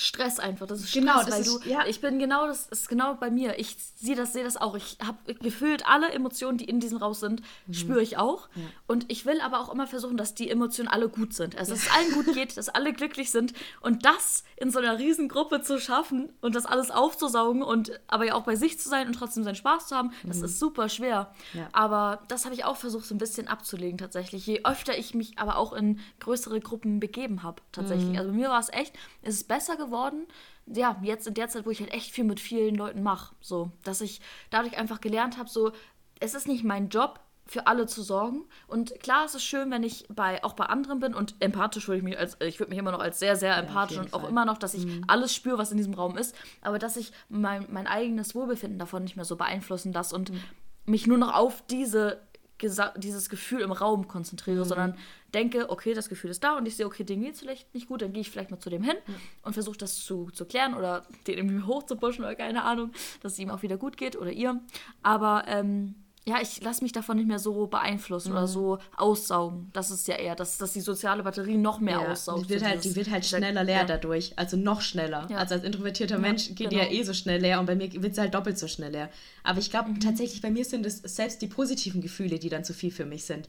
Stress einfach. Das ist Stress, genau, das weil ist, du, ja. ich bin genau das, ist genau bei mir. Ich sehe das, sehe das auch. Ich habe gefühlt alle Emotionen, die in diesem Raum sind, mhm. spüre ich auch. Ja. Und ich will aber auch immer versuchen, dass die Emotionen alle gut sind. Also, dass es allen gut geht, dass alle glücklich sind. Und das in so einer riesen Gruppe zu schaffen und das alles aufzusaugen und aber ja auch bei sich zu sein und trotzdem seinen Spaß zu haben, mhm. das ist super schwer. Aber das habe ich auch versucht, so ein bisschen abzulegen tatsächlich. Je öfter ich mich aber auch in größere Gruppen begeben habe, tatsächlich. Mhm. Also bei mir war es echt, es ist besser geworden geworden. Ja, jetzt in der Zeit, wo ich halt echt viel mit vielen Leuten mache. So, dass ich dadurch einfach gelernt habe, so, es ist nicht mein Job, für alle zu sorgen. Und klar, es ist schön, wenn ich bei auch bei anderen bin und empathisch würde ich mich als ich würde mich immer noch als sehr sehr empathisch ja, und auch Fall. immer noch, dass ich mhm. alles spüre, was in diesem Raum ist, aber dass ich mein, mein eigenes Wohlbefinden davon nicht mehr so beeinflussen lasse und mhm. mich nur noch auf diese dieses Gefühl im Raum konzentriere, mhm. sondern denke, okay, das Gefühl ist da und ich sehe, okay, dem geht es vielleicht nicht gut, dann gehe ich vielleicht mal zu dem hin mhm. und versuche das zu, zu klären oder den irgendwie hochzupuschen oder keine Ahnung, dass es ihm auch wieder gut geht oder ihr. Aber ähm, ja, ich lasse mich davon nicht mehr so beeinflussen mhm. oder so aussaugen. Das ist ja eher, dass, dass die soziale Batterie noch mehr ja, aussaugt. Die wird, halt, die wird halt schneller leer ja. dadurch. Also noch schneller. Ja. Also als introvertierter Mensch geht genau. die ja eh so schnell leer und bei mir wird sie halt doppelt so schnell leer. Aber ich glaube mhm. tatsächlich, bei mir sind es selbst die positiven Gefühle, die dann zu viel für mich sind.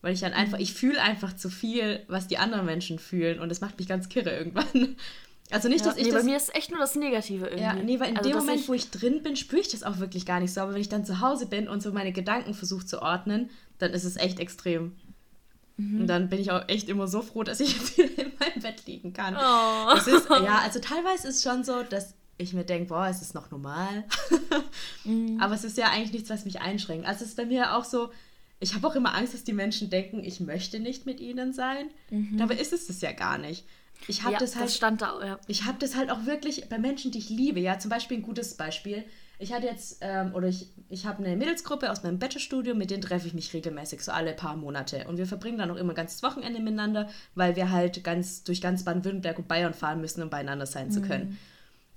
Weil ich dann einfach, mhm. ich fühle einfach zu viel, was die anderen Menschen fühlen und das macht mich ganz kirre irgendwann. Also nicht, ja, dass ich nee, das. Bei mir ist echt nur das Negative irgendwie. Ja, nee, weil in also, dem Moment, ich, wo ich drin bin, spüre ich das auch wirklich gar nicht so. Aber wenn ich dann zu Hause bin und so meine Gedanken versuche zu ordnen, dann ist es echt extrem. Mhm. Und dann bin ich auch echt immer so froh, dass ich jetzt wieder in meinem Bett liegen kann. Oh. Das ist, ja, also teilweise ist es schon so, dass ich mir denke, boah, es ist noch normal. mhm. Aber es ist ja eigentlich nichts, was mich einschränkt. Also es ist bei mir auch so, ich habe auch immer Angst, dass die Menschen denken, ich möchte nicht mit ihnen sein. Mhm. Dabei ist es das ja gar nicht. Ich habe ja, das halt. Das stand da, ja. Ich habe das halt auch wirklich bei Menschen, die ich liebe. Ja, zum Beispiel ein gutes Beispiel. Ich hatte jetzt, ähm, oder ich, ich habe eine Mädelsgruppe aus meinem Bachelorstudium, mit denen treffe ich mich regelmäßig, so alle paar Monate. Und wir verbringen dann auch immer ein ganzes Wochenende miteinander, weil wir halt ganz durch ganz Baden-Württemberg und Bayern fahren müssen, um beieinander sein mhm. zu können. Mhm.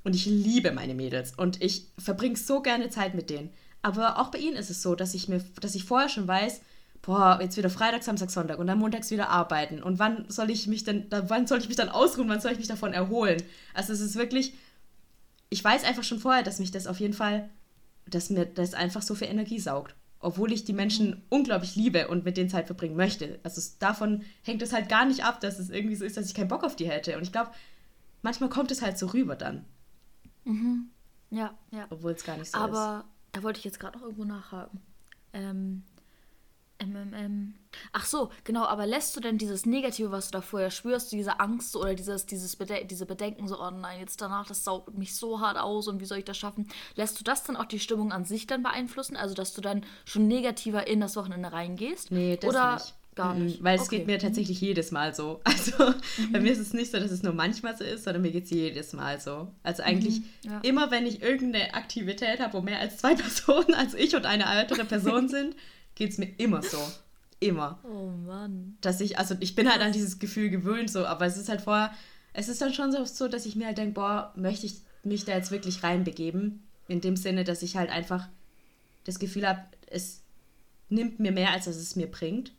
Und ich liebe meine Mädels und ich verbringe so gerne Zeit mit denen. Aber auch bei ihnen ist es so, dass ich mir, dass ich vorher schon weiß, boah, jetzt wieder Freitag, Samstag, Sonntag und dann montags wieder arbeiten. Und wann soll ich mich denn, wann soll ich mich dann ausruhen, wann soll ich mich davon erholen? Also es ist wirklich, ich weiß einfach schon vorher, dass mich das auf jeden Fall, dass mir das einfach so viel Energie saugt. Obwohl ich die Menschen unglaublich liebe und mit denen Zeit verbringen möchte. Also es, davon hängt es halt gar nicht ab, dass es irgendwie so ist, dass ich keinen Bock auf die hätte. Und ich glaube, manchmal kommt es halt so rüber dann. Mhm. Ja, ja. Obwohl es gar nicht so Aber ist. Aber da wollte ich jetzt gerade noch irgendwo nachhaken. Ähm, MMM. Ach so, genau, aber lässt du denn dieses Negative, was du da vorher spürst, diese Angst oder dieses, dieses Bede diese Bedenken, so, oh nein, jetzt danach, das saugt mich so hart aus und wie soll ich das schaffen, lässt du das dann auch die Stimmung an sich dann beeinflussen? Also, dass du dann schon negativer in das Wochenende reingehst? Nee, das oder nicht. Gar nicht. Mhm, weil es okay. geht mir tatsächlich mhm. jedes Mal so. Also mhm. bei mir ist es nicht so, dass es nur manchmal so ist, sondern mir geht es jedes Mal so. Also eigentlich mhm. ja. immer, wenn ich irgendeine Aktivität habe, wo mehr als zwei Personen als ich und eine weitere Person sind, geht es mir immer so. Immer. Oh Mann. Dass ich, also ich bin halt an dieses Gefühl gewöhnt, so, aber es ist halt vorher, es ist dann schon so, dass ich mir halt denke, boah, möchte ich mich da jetzt wirklich reinbegeben? In dem Sinne, dass ich halt einfach das Gefühl habe, es nimmt mir mehr, als dass es mir bringt.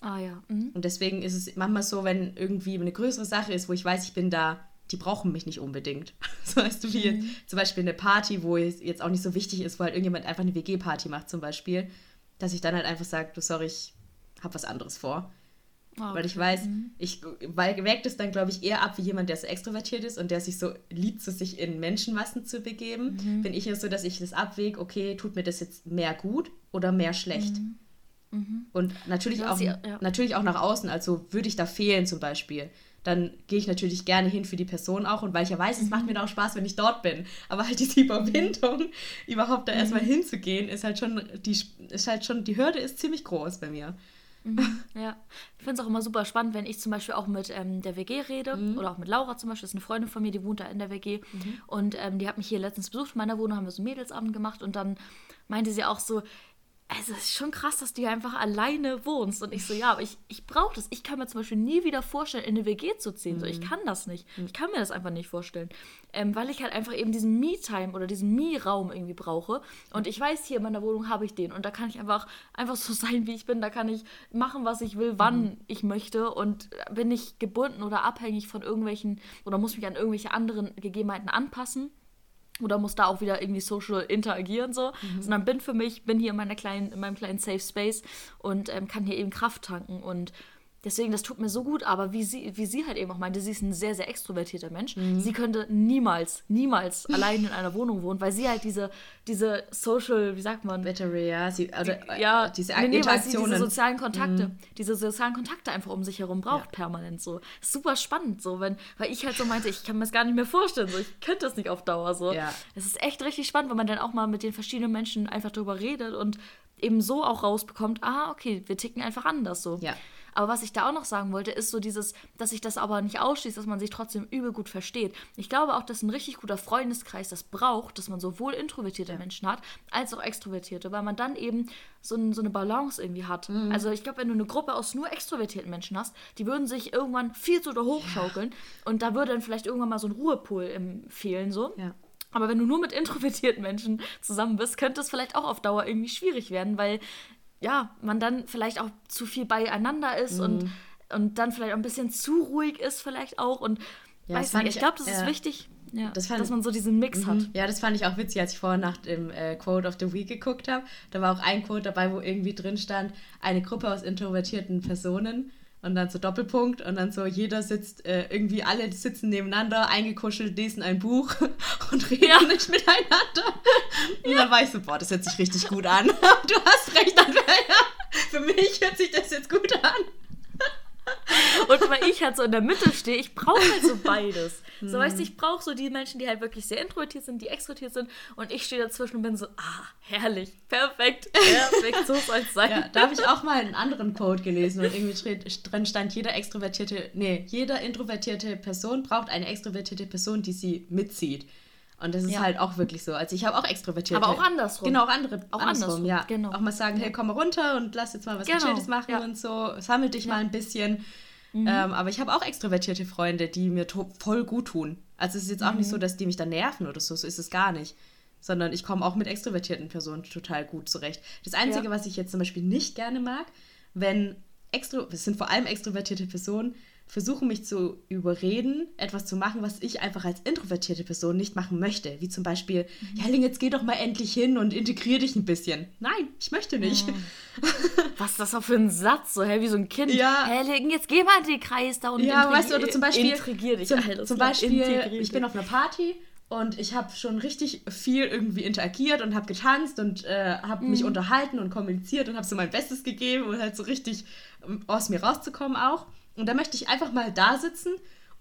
Ah ja. Mhm. Und deswegen ist es manchmal so, wenn irgendwie eine größere Sache ist, wo ich weiß, ich bin da, die brauchen mich nicht unbedingt. so weißt du, wie mhm. zum Beispiel eine Party, wo es jetzt auch nicht so wichtig ist, wo halt irgendjemand einfach eine WG-Party macht zum Beispiel dass ich dann halt einfach sage, du sorry, ich habe was anderes vor. Okay. Weil ich weiß, mhm. ich weil wägt es dann, glaube ich, eher ab wie jemand, der so extrovertiert ist und der sich so liebt, so sich in Menschenmassen zu begeben. Mhm. Bin ich ja so, dass ich das abwäge, okay, tut mir das jetzt mehr gut oder mehr schlecht? Mhm. mhm. Und natürlich auch, ja. natürlich auch nach außen, also würde ich da fehlen zum Beispiel dann gehe ich natürlich gerne hin für die Person auch und weil ich ja weiß, es macht mir mhm. auch Spaß, wenn ich dort bin. Aber halt diese Überwindung, überhaupt da erstmal mhm. hinzugehen, ist halt schon, die, ist halt schon, die Hürde ist ziemlich groß bei mir. Mhm, ja, ich finde es auch immer super spannend, wenn ich zum Beispiel auch mit ähm, der WG rede mhm. oder auch mit Laura zum Beispiel, das ist eine Freundin von mir, die wohnt da in der WG mhm. und ähm, die hat mich hier letztens besucht in meiner Wohnung, haben wir so einen Mädelsabend gemacht und dann meinte sie auch so, es ist schon krass, dass du einfach alleine wohnst. Und ich so, ja, aber ich, ich brauche das. Ich kann mir zum Beispiel nie wieder vorstellen, in eine WG zu ziehen. Mhm. So, ich mhm. kann das nicht. Mhm. Ich kann mir das einfach nicht vorstellen. Ähm, weil ich halt einfach eben diesen Me-Time oder diesen Me-Raum irgendwie brauche. Und ich weiß, hier in meiner Wohnung habe ich den. Und da kann ich einfach, einfach so sein, wie ich bin. Da kann ich machen, was ich will, wann mhm. ich möchte. Und bin nicht gebunden oder abhängig von irgendwelchen oder muss mich an irgendwelche anderen Gegebenheiten anpassen oder muss da auch wieder irgendwie social interagieren so, mhm. sondern bin für mich, bin hier in meiner kleinen, in meinem kleinen Safe Space und ähm, kann hier eben Kraft tanken und Deswegen, das tut mir so gut, aber wie sie, wie sie halt eben auch meinte, sie ist ein sehr, sehr extrovertierter Mensch. Mhm. Sie könnte niemals, niemals allein in einer Wohnung wohnen, weil sie halt diese, diese Social, wie sagt man? Battery, ja. Sie, also, die, ja, diese nee, nee, Interaktionen. diese sozialen Kontakte, mhm. diese sozialen Kontakte einfach um sich herum braucht, ja. permanent so. Super spannend, so, wenn, weil ich halt so meinte, ich kann mir das gar nicht mehr vorstellen, so, ich könnte das nicht auf Dauer so. Ja. Es ist echt richtig spannend, wenn man dann auch mal mit den verschiedenen Menschen einfach drüber redet und eben so auch rausbekommt, ah, okay, wir ticken einfach anders so. Ja. Aber was ich da auch noch sagen wollte, ist so dieses, dass sich das aber nicht ausschließt, dass man sich trotzdem übel gut versteht. Ich glaube auch, dass ein richtig guter Freundeskreis das braucht, dass man sowohl introvertierte ja. Menschen hat, als auch extrovertierte, weil man dann eben so, ein, so eine Balance irgendwie hat. Mhm. Also ich glaube, wenn du eine Gruppe aus nur extrovertierten Menschen hast, die würden sich irgendwann viel zu hochschaukeln ja. und da würde dann vielleicht irgendwann mal so ein Ruhepol fehlen, so. Ja. Aber wenn du nur mit introvertierten Menschen zusammen bist, könnte es vielleicht auch auf Dauer irgendwie schwierig werden, weil ja, man dann vielleicht auch zu viel beieinander ist mhm. und, und dann vielleicht auch ein bisschen zu ruhig ist, vielleicht auch. Und ja, weiß nicht, ich, glaube, das ist wichtig. Ja, das fand, dass man so diesen Mix mhm. hat. Ja, das fand ich auch witzig, als ich vorher nach dem äh, Quote of the Week geguckt habe. Da war auch ein Quote dabei, wo irgendwie drin stand, eine Gruppe aus introvertierten Personen und dann so Doppelpunkt und dann so jeder sitzt, äh, irgendwie alle sitzen nebeneinander, eingekuschelt, lesen ein Buch und reden ja. nicht miteinander. Und ja. dann war ich so, boah, das hört sich richtig gut an. du hast recht, Andrea. Für mich hört sich das jetzt gut an. Und weil ich halt so in der Mitte stehe, ich brauche halt so beides. So, weißt du, ich brauche so die Menschen, die halt wirklich sehr introvertiert sind, die extrovertiert sind. Und ich stehe dazwischen und bin so, ah, herrlich, perfekt, perfekt, so soll es sein. Ja, da habe ich auch mal einen anderen Quote gelesen und irgendwie drin stand, jeder extrovertierte, nee, jeder introvertierte Person braucht eine extrovertierte Person, die sie mitzieht. Und das ist ja. halt auch wirklich so. Also ich habe auch extrovertierte. Aber auch andersrum. Genau, auch andere. Auch andersrum, andersrum ja. Genau. Auch mal sagen, hey, komm mal runter und lass jetzt mal was genau. Gechilltes machen ja. und so. Sammel dich ja. mal ein bisschen. Mhm. Ähm, aber ich habe auch extrovertierte Freunde, die mir voll gut tun. Also es ist jetzt auch mhm. nicht so, dass die mich dann nerven oder so. So ist es gar nicht. Sondern ich komme auch mit extrovertierten Personen total gut zurecht. Das Einzige, was ich jetzt zum Beispiel nicht gerne mag, wenn extro, es sind vor allem extrovertierte Personen, versuchen mich zu überreden, etwas zu machen, was ich einfach als introvertierte Person nicht machen möchte. Wie zum Beispiel, mhm. ja, Ling, jetzt geh doch mal endlich hin und integrier dich ein bisschen. Nein, ich möchte nicht. Mhm. was ist das auch für ein Satz? So, hä, wie so ein Kind. Ja. Hä, Ling, jetzt geh mal in den Kreis da und ja, weißt du, oder zum Beispiel, integrier dich. Zum, zum Beispiel, ich bin auf einer Party und ich habe schon richtig viel irgendwie interagiert und habe getanzt und äh, habe mhm. mich unterhalten und kommuniziert und habe so mein Bestes gegeben und halt so richtig um, aus mir rauszukommen auch. Und da möchte ich einfach mal da sitzen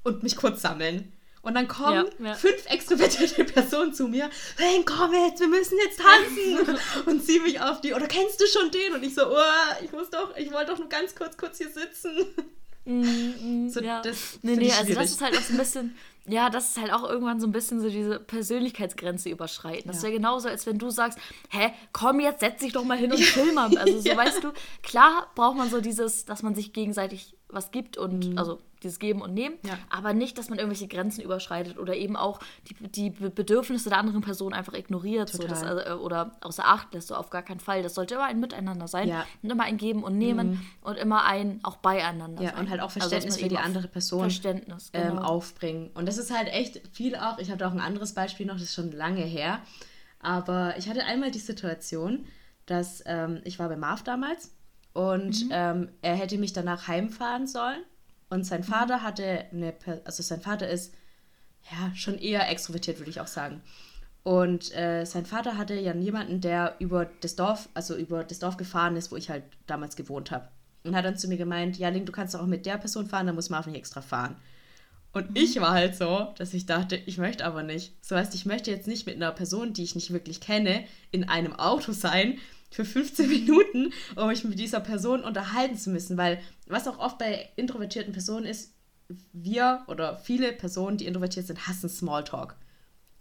und mich kurz sammeln. Und dann kommen ja, ja. fünf extrovertierte Personen zu mir. Hey, komm jetzt, wir müssen jetzt tanzen. und zieh mich auf die. Oder kennst du schon den? Und ich so, oh, ich muss doch, ich wollte doch nur ganz kurz, kurz hier sitzen. Mm, mm, so, ja. das nee, nee, also das ist halt auch so ein bisschen, ja, das ist halt auch irgendwann so ein bisschen so diese Persönlichkeitsgrenze überschreiten. Das ja. wäre genauso, als wenn du sagst, hä, komm jetzt, setz dich doch mal hin und chill mal. Also so, weißt du, klar braucht man so dieses, dass man sich gegenseitig was gibt und, mhm. also dieses Geben und Nehmen, ja. aber nicht, dass man irgendwelche Grenzen überschreitet oder eben auch die, die Bedürfnisse der anderen Person einfach ignoriert so, dass, also, oder außer Acht lässt, so auf gar keinen Fall. Das sollte immer ein Miteinander sein ja. und immer ein Geben und Nehmen mhm. und immer ein auch beieinander ja, sein. und halt auch also, Verständnis also, für die andere Person Verständnis, ähm, genau. ähm, aufbringen. Und das ist halt echt viel auch, ich hatte auch ein anderes Beispiel noch, das ist schon lange her, aber ich hatte einmal die Situation, dass ähm, ich war bei Marv damals und mhm. ähm, er hätte mich danach heimfahren sollen und sein Vater hatte eine, also sein Vater ist ja schon eher extrovertiert, würde ich auch sagen. Und äh, sein Vater hatte ja jemanden, der über das Dorf, also über das Dorf gefahren ist, wo ich halt damals gewohnt habe. Und hat dann zu mir gemeint, ja, Link, du kannst auch mit der Person fahren, dann muss Marv nicht extra fahren. Und mhm. ich war halt so, dass ich dachte, ich möchte aber nicht. So heißt, ich möchte jetzt nicht mit einer Person, die ich nicht wirklich kenne, in einem Auto sein, für 15 Minuten, um mich mit dieser Person unterhalten zu müssen. Weil was auch oft bei introvertierten Personen ist, wir oder viele Personen, die introvertiert sind, hassen Smalltalk.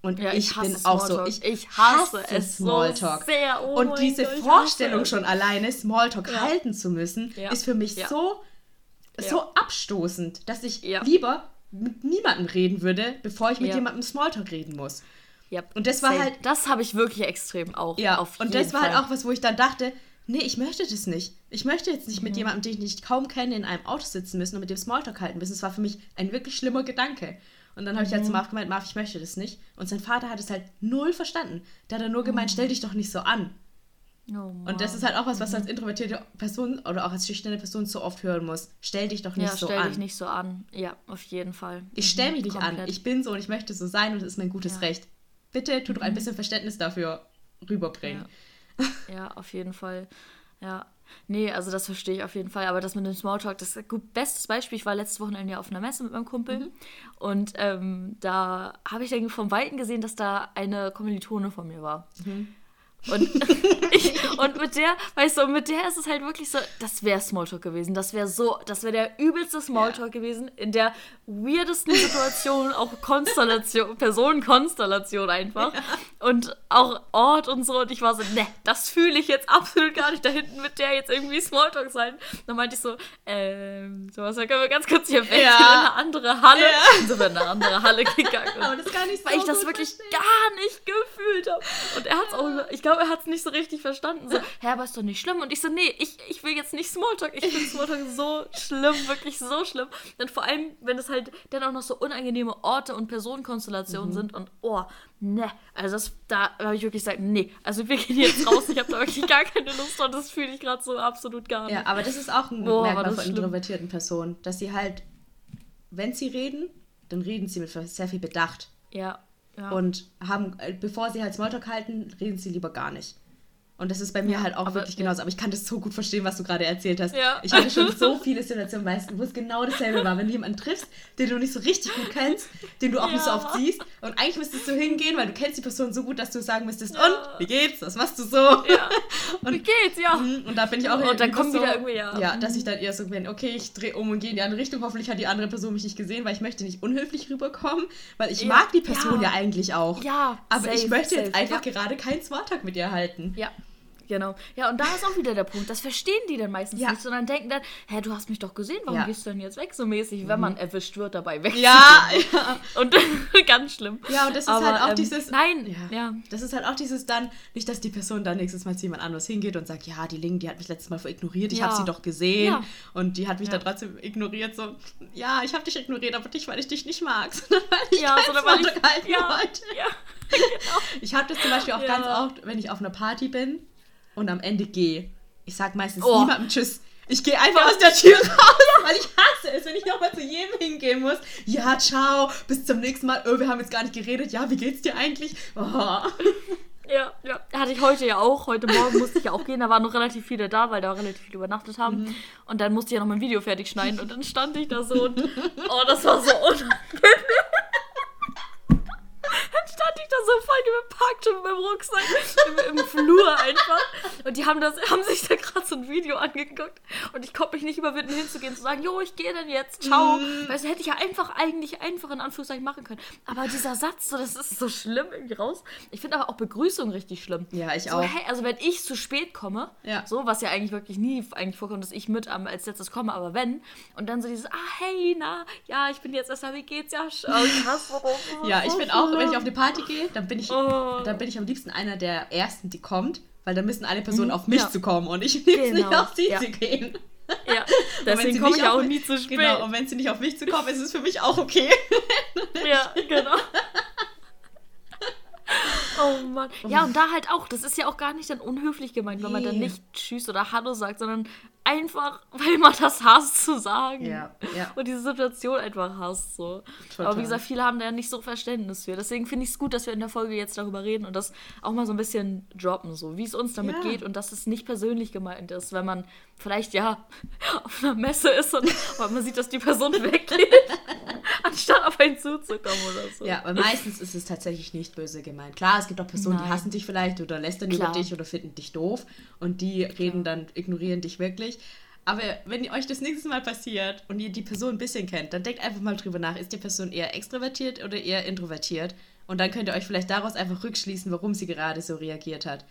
Und ja, ich, ich bin auch so, ich, ich hasse, hasse es Smalltalk. So sehr, oh und diese Gott, Vorstellung schon alleine, Smalltalk ja. halten zu müssen, ja. ist für mich so, so abstoßend, dass ich lieber mit niemandem reden würde, bevor ich mit jemandem Smalltalk reden muss. Yep. Und das war halt. Das habe ich wirklich extrem auch. Ja, und das war halt Fall. halt auch was, wo ich dann dachte, nee, ich möchte das nicht. Ich möchte jetzt nicht mhm. mit jemandem, den ich nicht kaum kenne, in einem Auto sitzen müssen und mit dem Smalltalk halten müssen. Das war für mich ein wirklich schlimmer Gedanke. Und dann habe ich halt zu mhm. Marv gemeint, Marv, ich möchte das nicht. Und sein Vater hat es halt null verstanden. Der hat dann nur gemeint, mhm. stell dich doch nicht so an. Oh, und das ist halt auch was, was als introvertierte Person oder auch als schüchterne Person so oft hören muss. Stell dich doch nicht ja, so an. Stell dich nicht so an. Ja, auf jeden Fall. Ich stelle mich nicht Komplett. an. Ich bin so und ich möchte so sein und das ist mein gutes ja. Recht. Bitte tut mhm. ein bisschen Verständnis dafür rüberbringen. Ja. ja, auf jeden Fall. Ja. Nee, also das verstehe ich auf jeden Fall. Aber das mit dem Smalltalk, das ist bestes Beispiel. Ich war letztes Wochenende auf einer Messe mit meinem Kumpel. Mhm. Und ähm, da habe ich dann vom Weiten gesehen, dass da eine Kommilitone von mir war. Mhm. Und, ich, und mit der, weißt du, mit der ist es halt wirklich so, das wäre Smalltalk gewesen. Das wäre so, das wäre der übelste Smalltalk ja. gewesen, in der weirdesten Situation, auch Konstellation, Personenkonstellation einfach. Ja. Und auch Ort und so. Und ich war so, ne, das fühle ich jetzt absolut gar nicht, da hinten mit der jetzt irgendwie Smalltalk sein. Dann meinte ich so, ähm, sowas, da können wir ganz kurz hier weg ja. in eine andere Halle. Ja. Und so in eine andere Halle gegangen. Aber das gar nicht so Weil ich das wirklich verstehen. gar nicht gefühlt habe. Und er hat es auch, ich glaube, er hat es nicht so richtig verstanden. So, hä, aber ist doch nicht schlimm. Und ich so, nee, ich, ich will jetzt nicht Smalltalk. Ich finde Smalltalk so schlimm, wirklich so schlimm. Denn vor allem, wenn es halt dann auch noch so unangenehme Orte und Personenkonstellationen mhm. sind und oh, ne, also das, da habe ich wirklich gesagt, nee, also wir gehen jetzt raus, ich habe da wirklich gar keine Lust und das fühle ich gerade so absolut gar nicht. Ja, aber das ist auch ein oh, Merkmal von introvertierten Personen, dass sie halt, wenn sie reden, dann reden sie mit sehr viel Bedacht. Ja. Ja. Und haben, äh, bevor sie halt Smalltalk halten, reden sie lieber gar nicht. Und das ist bei mir ja, halt auch wirklich genauso. Aber ich kann das so gut verstehen, was du gerade erzählt hast. Ja. Ich hatte schon so viele Situationen, weißt du, wo es genau dasselbe war. Wenn du jemanden triffst, den du nicht so richtig gut kennst, den du auch ja. nicht so oft siehst. Und eigentlich müsstest du hingehen, weil du kennst die Person so gut, dass du sagen müsstest, und, wie geht's? Was machst du so? Und, wie geht's, ja. Mhm, und da bin ich auch... Und dann kommt so, wieder irgendwie, ja. Ja, dass ich dann eher so bin, okay, ich drehe um und gehe in die andere Richtung. Hoffentlich hat die andere Person mich nicht gesehen, weil ich möchte nicht unhöflich rüberkommen. Weil ich mag die Person ja, eigentlich auch. Ja, Aber safe, ich möchte safe. jetzt einfach gerade keinen Smalltalk mit ihr halten. Ja. Genau. Ja, und da ist auch wieder der Punkt. Das verstehen die dann meistens ja. nicht, sondern denken dann, hä, du hast mich doch gesehen, warum ja. gehst du denn jetzt weg? So mäßig, mhm. wenn man erwischt wird, dabei weg. Ja, ja. Und ganz schlimm. Ja, und das ist Aber, halt auch ähm, dieses. Nein, ja. Das ist halt auch dieses dann, nicht, dass die Person dann nächstes Mal zu jemand anderes hingeht und sagt, ja, die Ling, die hat mich letztes Mal ignoriert, ich habe sie doch gesehen. Und die hat mich dann trotzdem ignoriert, so, ja, ich habe dich ignoriert, aber dich, weil ich dich nicht mag, sondern weil ich ja, sondern weil ich, ja, wollte. Ja, genau. Ich habe das zum Beispiel auch ganz oft, wenn ich auf einer Party bin und am Ende gehe. Ich sag meistens oh. niemandem Tschüss. Ich gehe einfach aus der Tür raus, weil ich hasse es, wenn ich nochmal zu jedem hingehen muss. Ja, ciao, bis zum nächsten Mal. Oh, wir haben jetzt gar nicht geredet. Ja, wie geht's dir eigentlich? Oh. Ja, ja. Hatte ich heute ja auch. Heute Morgen musste ich ja auch gehen. Da waren noch relativ viele da, weil da relativ viele übernachtet haben. Mhm. Und dann musste ich ja noch mein Video fertig schneiden. Und dann stand ich da so und. Oh, das war so unangenehm da so voll gepackt und mit dem Rucksack im, im, Flur einfach. Und die haben, das, haben sich da gerade so ein Video angeguckt. Und ich konnte mich nicht überwinden, hinzugehen, zu sagen, jo, ich gehe dann jetzt, ciao. Mm. Weißt du, hätte ich ja einfach eigentlich einfach in Anführungszeichen machen können. Aber dieser Satz, so, das ist so schlimm irgendwie raus. Ich finde aber auch Begrüßung richtig schlimm. Ja, ich so, auch. Hey, also wenn ich zu spät komme, ja. so, was ja eigentlich wirklich nie eigentlich vorkommt, dass ich mit um, als letztes komme, aber wenn, und dann so dieses, ah, hey, na, ja, ich bin jetzt erst, wie geht's? Ja, hasse Ja, ich bin auch, wenn ich auf eine Party gehe, dann bin ich, oh. dann bin ich am liebsten einer der ersten, die kommt, weil dann müssen alle Personen mhm, auf mich ja. zu kommen und ich will genau. nicht auf sie ja. zu gehen. Ja, deswegen komme ich auch nie zu spät. Genau, und wenn sie nicht auf mich zu kommen, ist es für mich auch okay. ja, genau. Oh Mann. Ja, und da halt auch, das ist ja auch gar nicht dann unhöflich gemeint, nee. wenn man dann nicht Tschüss oder Hallo sagt, sondern einfach, weil man das hasst zu sagen. Ja, ja. Und diese Situation einfach hasst so. Total. Aber wie gesagt, viele haben da ja nicht so Verständnis für. Deswegen finde ich es gut, dass wir in der Folge jetzt darüber reden und das auch mal so ein bisschen droppen, so wie es uns damit ja. geht und dass es nicht persönlich gemeint ist, wenn man vielleicht ja auf einer Messe ist und man sieht, dass die Person weggeht, anstatt auf einen zuzukommen oder so. Ja, aber meistens ist es tatsächlich nicht böse gemeint. Klar, es gibt auch Personen, Nein. die hassen dich vielleicht oder lästern Klar. über dich oder finden dich doof und die reden dann, ignorieren dich wirklich. Aber wenn euch das nächste Mal passiert und ihr die Person ein bisschen kennt, dann denkt einfach mal drüber nach, ist die Person eher extrovertiert oder eher introvertiert? Und dann könnt ihr euch vielleicht daraus einfach rückschließen, warum sie gerade so reagiert hat.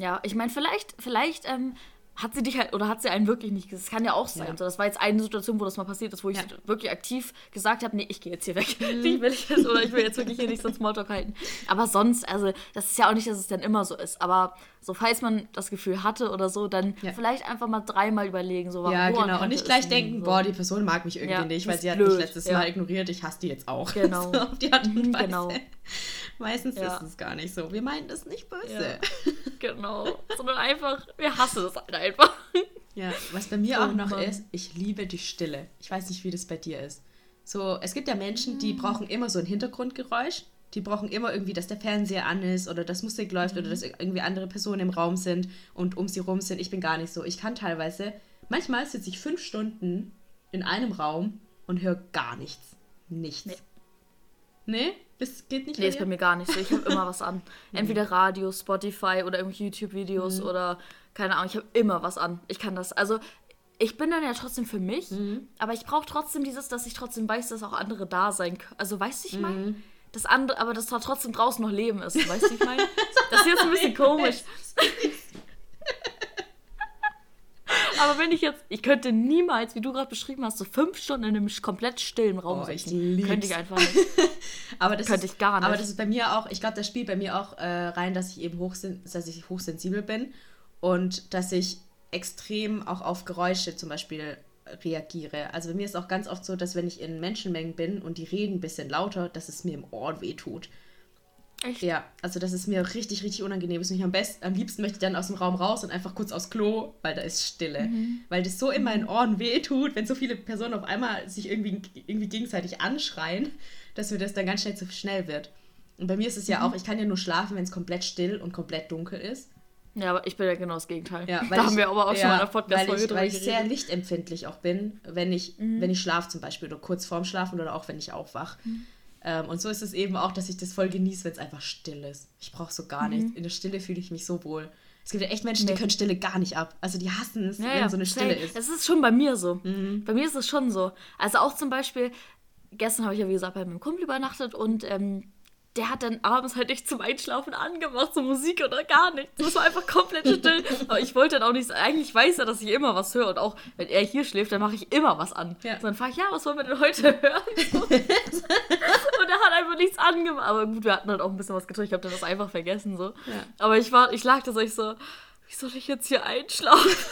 Ja, ich meine, vielleicht, vielleicht ähm, hat sie dich halt, oder hat sie einen wirklich nicht gesagt. Das kann ja auch sein. Ja. So, das war jetzt eine Situation, wo das mal passiert ist, wo ich ja. wirklich aktiv gesagt habe, nee, ich gehe jetzt hier weg. Mhm. Die will ich jetzt, oder ich will jetzt wirklich hier nicht so ein Smalltalk halten. Aber sonst, also, das ist ja auch nicht, dass es dann immer so ist. Aber so, falls man das Gefühl hatte oder so, dann ja. vielleicht einfach mal dreimal überlegen, so, Ja, genau. Und nicht gleich denken, so. boah, die Person mag mich irgendwie nicht, weil sie blöd. hat mich letztes Mal ignoriert, ich hasse die jetzt auch. Genau. so, auf die Art und mhm, Weise. Genau. Meistens ist es gar nicht so. Wir meinen das nicht böse. Genau. Sondern einfach, wir hassen das halt einfach. Ja, was bei mir oh, auch noch Mann. ist, ich liebe die Stille. Ich weiß nicht, wie das bei dir ist. So, es gibt ja Menschen, die mhm. brauchen immer so ein Hintergrundgeräusch. Die brauchen immer irgendwie, dass der Fernseher an ist oder dass Musik läuft mhm. oder dass irgendwie andere Personen im Raum sind und um sie rum sind. Ich bin gar nicht so. Ich kann teilweise, manchmal sitze ich fünf Stunden in einem Raum und höre gar nichts. Nichts. Nee. Nee? Das geht nicht Nee, ist bei mir gar nicht so. Ich habe immer was an. Entweder Radio, Spotify oder irgendwelche YouTube-Videos mhm. oder keine Ahnung. Ich habe immer was an. Ich kann das. Also, ich bin dann ja trotzdem für mich, mhm. aber ich brauche trotzdem dieses, dass ich trotzdem weiß, dass auch andere da sein können. Also, weißt du, ich meine? Mhm. Das andere, aber dass da trotzdem draußen noch Leben ist. Weißt du, ich meine? Das ist jetzt ein bisschen komisch. Aber wenn ich jetzt, ich könnte niemals, wie du gerade beschrieben hast, so fünf Stunden in einem komplett stillen Raum oh, sitzen. Ich könnte ich einfach nicht. aber das könnte ist, ich gar nicht. Aber das ist bei mir auch, ich glaube, das spielt bei mir auch äh, rein, dass ich eben hochsen dass ich hochsensibel bin und dass ich extrem auch auf Geräusche zum Beispiel reagiere. Also bei mir ist auch ganz oft so, dass wenn ich in Menschenmengen bin und die reden ein bisschen lauter, dass es mir im Ohr wehtut. Echt? Ja, also das ist mir richtig, richtig unangenehm. Ist am besten, am liebsten möchte ich dann aus dem Raum raus und einfach kurz aufs Klo, weil da ist Stille. Mhm. Weil das so in meinen Ohren wehtut, wenn so viele Personen auf einmal sich irgendwie, irgendwie gegenseitig anschreien, dass mir das dann ganz schnell zu schnell wird. Und bei mir ist es ja mhm. auch, ich kann ja nur schlafen, wenn es komplett still und komplett dunkel ist. Ja, aber ich bin ja genau das Gegenteil. Ja, da ich, haben wir aber auch ja, schon mal in der Podcast-Folge drüber Weil ich sehr lichtempfindlich auch bin, wenn ich, mhm. wenn ich schlafe zum Beispiel oder kurz vorm Schlafen oder auch wenn ich aufwache. Mhm. Ähm, und so ist es eben auch, dass ich das voll genieße, wenn es einfach still ist. Ich brauche so gar mhm. nichts. In der Stille fühle ich mich so wohl. Es gibt ja echt Menschen, nee. die können Stille gar nicht ab. Also die hassen es, ja, wenn ja. so eine Stille ist. Es ist schon bei mir so. Mhm. Bei mir ist es schon so. Also auch zum Beispiel, gestern habe ich ja wie gesagt bei meinem Kumpel übernachtet und ähm, der hat dann abends halt nicht zum Einschlafen angemacht, so Musik oder gar nichts. Das war einfach komplett still. Aber ich wollte dann auch nicht, eigentlich weiß er, dass ich immer was höre. Und auch wenn er hier schläft, dann mache ich immer was an. Ja. So, dann frage ich, ja, was wollen wir denn heute hören? So. und er hat einfach nichts angemacht. Aber gut, wir hatten halt auch ein bisschen was getrunken. Ich habe das einfach vergessen. so. Ja. Aber ich war, ich lag da so, ich so, wie soll ich jetzt hier einschlafen?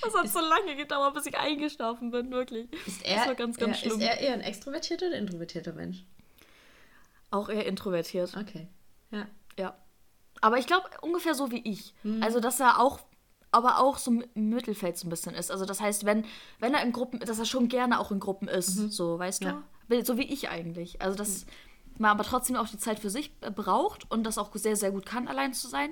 Das hat ist, so lange gedauert, bis ich eingeschlafen bin, wirklich. Ist er, das war ganz, ganz ja, schlimm. Ist er eher ein extrovertierter oder introvertierter Mensch? Auch eher introvertiert. Okay. Ja. Ja. Aber ich glaube ungefähr so wie ich. Mhm. Also, dass er auch, aber auch so im Mittelfeld so ein bisschen ist. Also, das heißt, wenn, wenn er in Gruppen, dass er schon gerne auch in Gruppen ist, mhm. so, weißt ja. du? So wie ich eigentlich. Also, dass mhm. man aber trotzdem auch die Zeit für sich äh, braucht und das auch sehr, sehr gut kann, allein zu sein.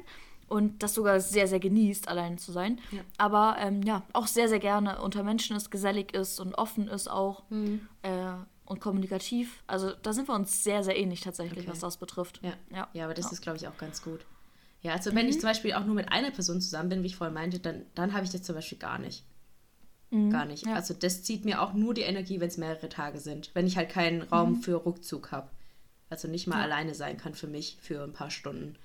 Und das sogar sehr, sehr genießt, allein zu sein. Ja. Aber ähm, ja, auch sehr, sehr gerne unter Menschen ist, gesellig ist und offen ist auch. Mhm. Äh, und kommunikativ. Also da sind wir uns sehr, sehr ähnlich tatsächlich, okay. was das betrifft. Ja, ja. ja aber das ja. ist, glaube ich, auch ganz gut. Ja, also wenn mhm. ich zum Beispiel auch nur mit einer Person zusammen bin, wie ich vorhin meinte, dann, dann habe ich das zum Beispiel gar nicht. Mhm. Gar nicht. Ja. Also das zieht mir auch nur die Energie, wenn es mehrere Tage sind. Wenn ich halt keinen Raum mhm. für Rückzug habe. Also nicht mal alleine sein kann für mich für ein paar Stunden.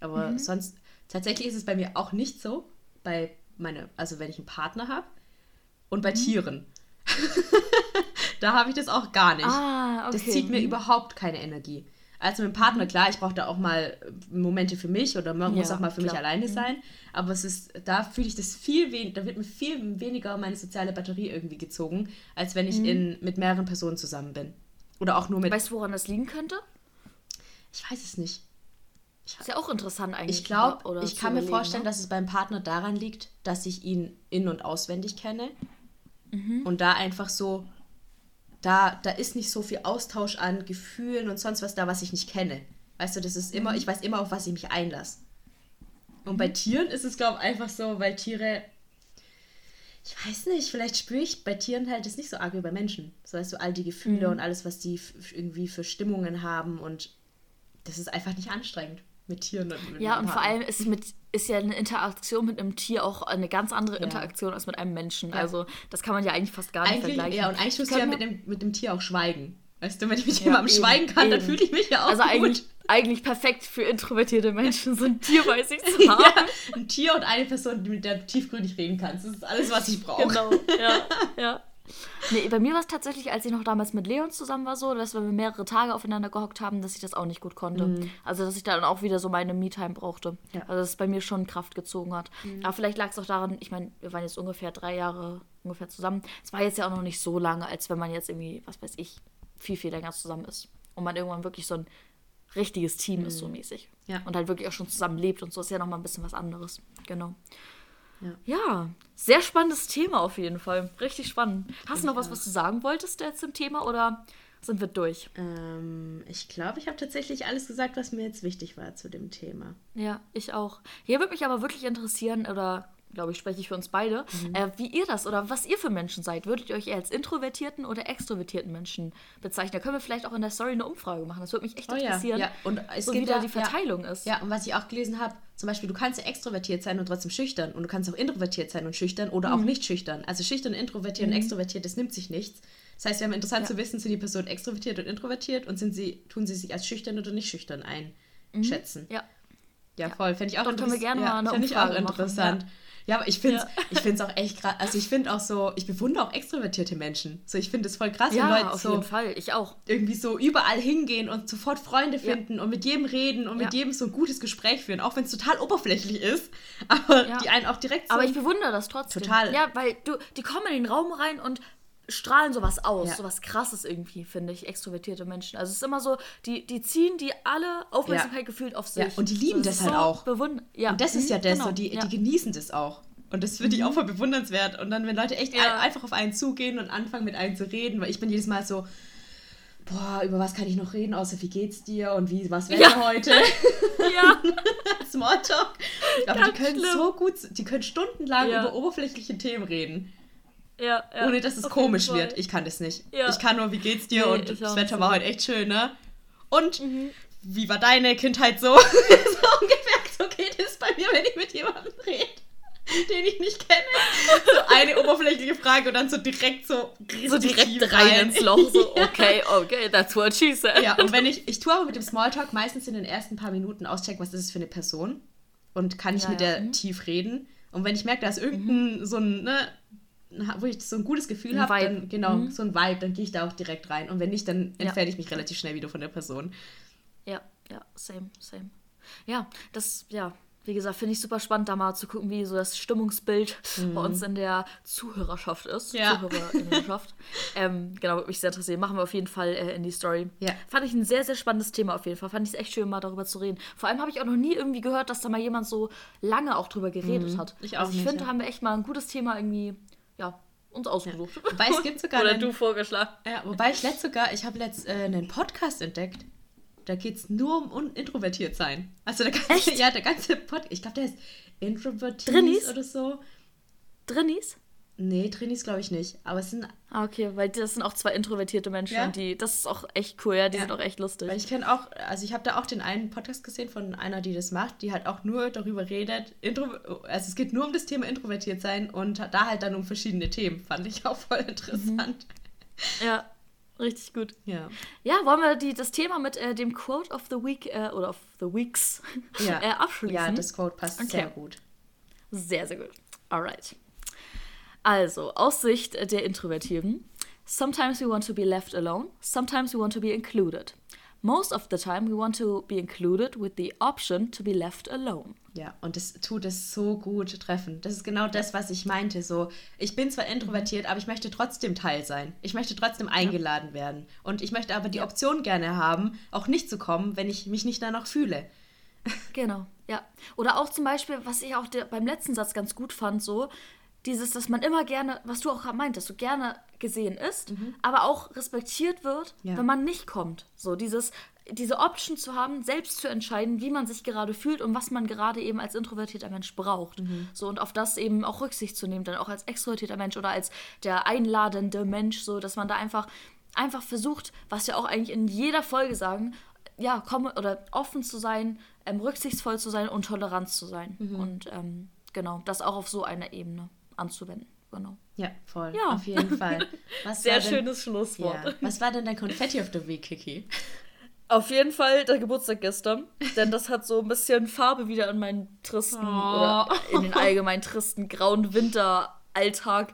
Aber mhm. sonst, tatsächlich ist es bei mir auch nicht so, bei meine, also wenn ich einen Partner habe und bei mhm. Tieren. Da habe ich das auch gar nicht. Ah, okay. Das zieht mir mhm. überhaupt keine Energie. Also mit dem Partner, klar, ich brauche da auch mal Momente für mich oder man muss auch mal für klar. mich alleine mhm. sein. Aber es ist, da fühle ich das viel weniger, da wird mir viel weniger meine soziale Batterie irgendwie gezogen, als wenn ich mhm. in, mit mehreren Personen zusammen bin. Oder auch nur mit. Weißt du, woran das liegen könnte? Ich weiß es nicht. Ich, ist ja auch interessant eigentlich. Ich glaube, ich kann mir vorstellen, ne? dass es beim Partner daran liegt, dass ich ihn in- und auswendig kenne. Mhm. Und da einfach so da, da ist nicht so viel Austausch an Gefühlen und sonst was da, was ich nicht kenne. Weißt du, das ist immer, mhm. ich weiß immer, auf was ich mich einlasse. Und bei Tieren ist es, glaube ich, einfach so, weil Tiere, ich weiß nicht, vielleicht spüre ich bei Tieren halt das nicht so arg wie bei Menschen. So weißt du, all die Gefühle mhm. und alles, was die irgendwie für Stimmungen haben und das ist einfach nicht anstrengend mit Tieren. Mit ja, und vor allem ist, mit, ist ja eine Interaktion mit einem Tier auch eine ganz andere ja. Interaktion als mit einem Menschen. Ja. Also das kann man ja eigentlich fast gar nicht eigentlich, vergleichen. Ja, und eigentlich musst du ja mit dem, mit dem Tier auch schweigen. Weißt du, wenn ich mit ja, jemandem schweigen kann, eben. dann fühle ich mich ja auch also gut. Eigentlich, eigentlich perfekt für introvertierte Menschen, so ein Tier bei sich zu haben. ja, ein Tier und eine Person, mit der du tiefgründig reden kannst. Das ist alles, was ich brauche. Genau, ja, ja. Nee, bei mir war es tatsächlich, als ich noch damals mit Leon zusammen war, so, dass wir mehrere Tage aufeinander gehockt haben, dass ich das auch nicht gut konnte. Mhm. Also, dass ich dann auch wieder so meine Me-Time brauchte. Ja. Also, dass es bei mir schon Kraft gezogen hat. Mhm. Aber vielleicht lag es auch daran, ich meine, wir waren jetzt ungefähr drei Jahre ungefähr zusammen. Es war jetzt ja auch noch nicht so lange, als wenn man jetzt irgendwie, was weiß ich, viel, viel länger zusammen ist. Und man irgendwann wirklich so ein richtiges Team mhm. ist, so mäßig. Ja. Und halt wirklich auch schon zusammen lebt und so ist ja nochmal ein bisschen was anderes. Genau. Ja. ja. sehr spannendes Thema auf jeden Fall. Richtig spannend. Hast du noch was, was du sagen wolltest jetzt zum Thema oder sind wir durch? Ähm, ich glaube, ich habe tatsächlich alles gesagt, was mir jetzt wichtig war zu dem Thema. Ja, ich auch. Hier würde mich aber wirklich interessieren, oder glaube ich, spreche ich für uns beide, mhm. äh, wie ihr das oder was ihr für Menschen seid. Würdet ihr euch eher als introvertierten oder extrovertierten Menschen bezeichnen? Da können wir vielleicht auch in der Story eine Umfrage machen. Das würde mich echt oh, interessieren, ja. Ja. Und es so wie da die Verteilung ja. ist. Ja, und was ich auch gelesen habe, zum Beispiel, du kannst ja extrovertiert sein und trotzdem schüchtern und du kannst auch introvertiert sein und schüchtern oder mhm. auch nicht schüchtern. Also schüchtern, introvertiert mhm. und extrovertiert, das nimmt sich nichts. Das heißt, wäre interessant zu wissen, sind die Personen extrovertiert und introvertiert und sind sie, tun sie sich als schüchtern oder nicht schüchtern einschätzen. Mhm. Ja. Ja, voll. Fände ich auch, Dann wir gerne mal eine Umfrage ich auch interessant. Machen, ja, aber ich finde es ja. auch echt krass. Also ich finde auch so, ich bewundere auch extrovertierte Menschen. So, ich finde es voll krass, ja, wenn Leute auf so jeden Fall. Ich auch. irgendwie so überall hingehen und sofort Freunde finden ja. und mit jedem reden und mit jedem so ein gutes Gespräch führen, auch wenn es total oberflächlich ist. Aber die einen auch direkt so. Aber ich bewundere das trotzdem. Total. Ja, weil du, die kommen in den Raum rein und strahlen sowas aus, ja. sowas krasses irgendwie, finde ich, extrovertierte Menschen. Also es ist immer so, die, die ziehen die alle Aufmerksamkeit ja. gefühlt auf sich. Ja, und die lieben das, das halt so auch. Ja. Und das ist ja mhm, das, genau. so, die, die genießen das auch. Und das finde ich auch mhm. voll bewundernswert. Und dann, wenn Leute echt ja. einfach auf einen zugehen und anfangen mit einem zu reden, weil ich bin jedes Mal so, boah, über was kann ich noch reden, außer wie geht's dir und wie, was wäre ja. heute? ja. Smalltalk. Aber Ganz die können schlimm. so gut, die können stundenlang ja. über oberflächliche Themen reden. Ja, ja. Ohne dass es komisch wird. Ich kann das nicht. Ja. Ich kann nur, wie geht's dir? Nee, und das Wetter war heute echt schön, ne? Und mhm. wie war deine Kindheit so? so ungefähr so geht es bei mir, wenn ich mit jemandem rede den ich nicht kenne. So eine oberflächliche Frage und dann so direkt so so direkt rein, rein ins Loch. So, okay, okay, that's what she said. Ja, und wenn ich, ich tue aber mit dem Smalltalk meistens in den ersten paar Minuten auschecken, was ist es für eine Person und kann ich mit der mhm. tief reden. Und wenn ich merke, da ist irgendein mhm. so ein, ne, wo ich so ein gutes Gefühl habe, dann genau, mhm. so ein Vibe, dann gehe ich da auch direkt rein. Und wenn nicht, dann entferne ja. ich mich relativ schnell wieder von der Person. Ja, ja, same, same. Ja, das, ja, wie gesagt, finde ich super spannend, da mal zu gucken, wie so das Stimmungsbild mhm. bei uns in der Zuhörerschaft ist. Ja. Zuhörerinnenschaft. ähm, genau, würde mich sehr interessieren. Machen wir auf jeden Fall äh, in die Story. Ja. Fand ich ein sehr, sehr spannendes Thema auf jeden Fall. Fand ich es echt schön, mal darüber zu reden. Vor allem habe ich auch noch nie irgendwie gehört, dass da mal jemand so lange auch drüber geredet mhm. hat. Ich auch also ich finde, ja. haben wir echt mal ein gutes Thema irgendwie, ja, uns ausgesucht. Ja. Wobei es gibt sogar. Oder einen, du vorgeschlagen. Ja, wobei ich letzt sogar, ich habe letzt äh, einen Podcast entdeckt da geht es nur um introvertiert sein. Also der ganze, Echt? ja, der ganze Podcast, ich glaube, der ist Introvertiert oder so. Drinnies? Nee, Trinis glaube ich nicht. Aber es sind. Ah, okay, weil das sind auch zwei introvertierte Menschen ja? und die, das ist auch echt cool, ja, die ja. sind auch echt lustig. Weil ich kenne auch, also ich habe da auch den einen Podcast gesehen von einer, die das macht, die halt auch nur darüber redet, Intro, also es geht nur um das Thema introvertiert sein und da halt dann um verschiedene Themen. Fand ich auch voll interessant. Mhm. Ja, Richtig gut. Ja. Ja, wollen wir die, das Thema mit äh, dem Quote of the Week äh, oder of the Weeks ja. äh, abschließen? Ja, das Quote passt okay. sehr gut. Sehr, sehr gut. Alright. Also, aus Sicht der Introvertierten. Sometimes we want to be left alone, sometimes we want to be included. Most of the time we want to be included with the option to be left alone. Ja, und das tut es so gut treffen. Das ist genau das, was ich meinte. So, ich bin zwar introvertiert, aber ich möchte trotzdem Teil sein. Ich möchte trotzdem eingeladen ja. werden. Und ich möchte aber die Option gerne haben, auch nicht zu kommen, wenn ich mich nicht danach fühle. Genau, ja. Oder auch zum Beispiel, was ich auch beim letzten Satz ganz gut fand, so, dieses, dass man immer gerne, was du auch meintest, so gerne gesehen ist, mhm. aber auch respektiert wird, ja. wenn man nicht kommt. So dieses, diese Option zu haben, selbst zu entscheiden, wie man sich gerade fühlt und was man gerade eben als introvertierter Mensch braucht. Mhm. So und auf das eben auch Rücksicht zu nehmen, dann auch als extrovertierter Mensch oder als der einladende Mensch, so dass man da einfach einfach versucht, was wir auch eigentlich in jeder Folge sagen, ja, komme oder offen zu sein, ähm, rücksichtsvoll zu sein und tolerant zu sein. Mhm. Und ähm, genau, das auch auf so einer Ebene anzuwenden. Genau. Ja, voll. Ja. Auf jeden Fall. Was Sehr schönes denn, Schlusswort. Ja. Was war denn dein Confetti of the Week, Kiki? Auf jeden Fall der Geburtstag gestern, denn das hat so ein bisschen Farbe wieder in meinen tristen oh. oder in den allgemein tristen grauen Winteralltag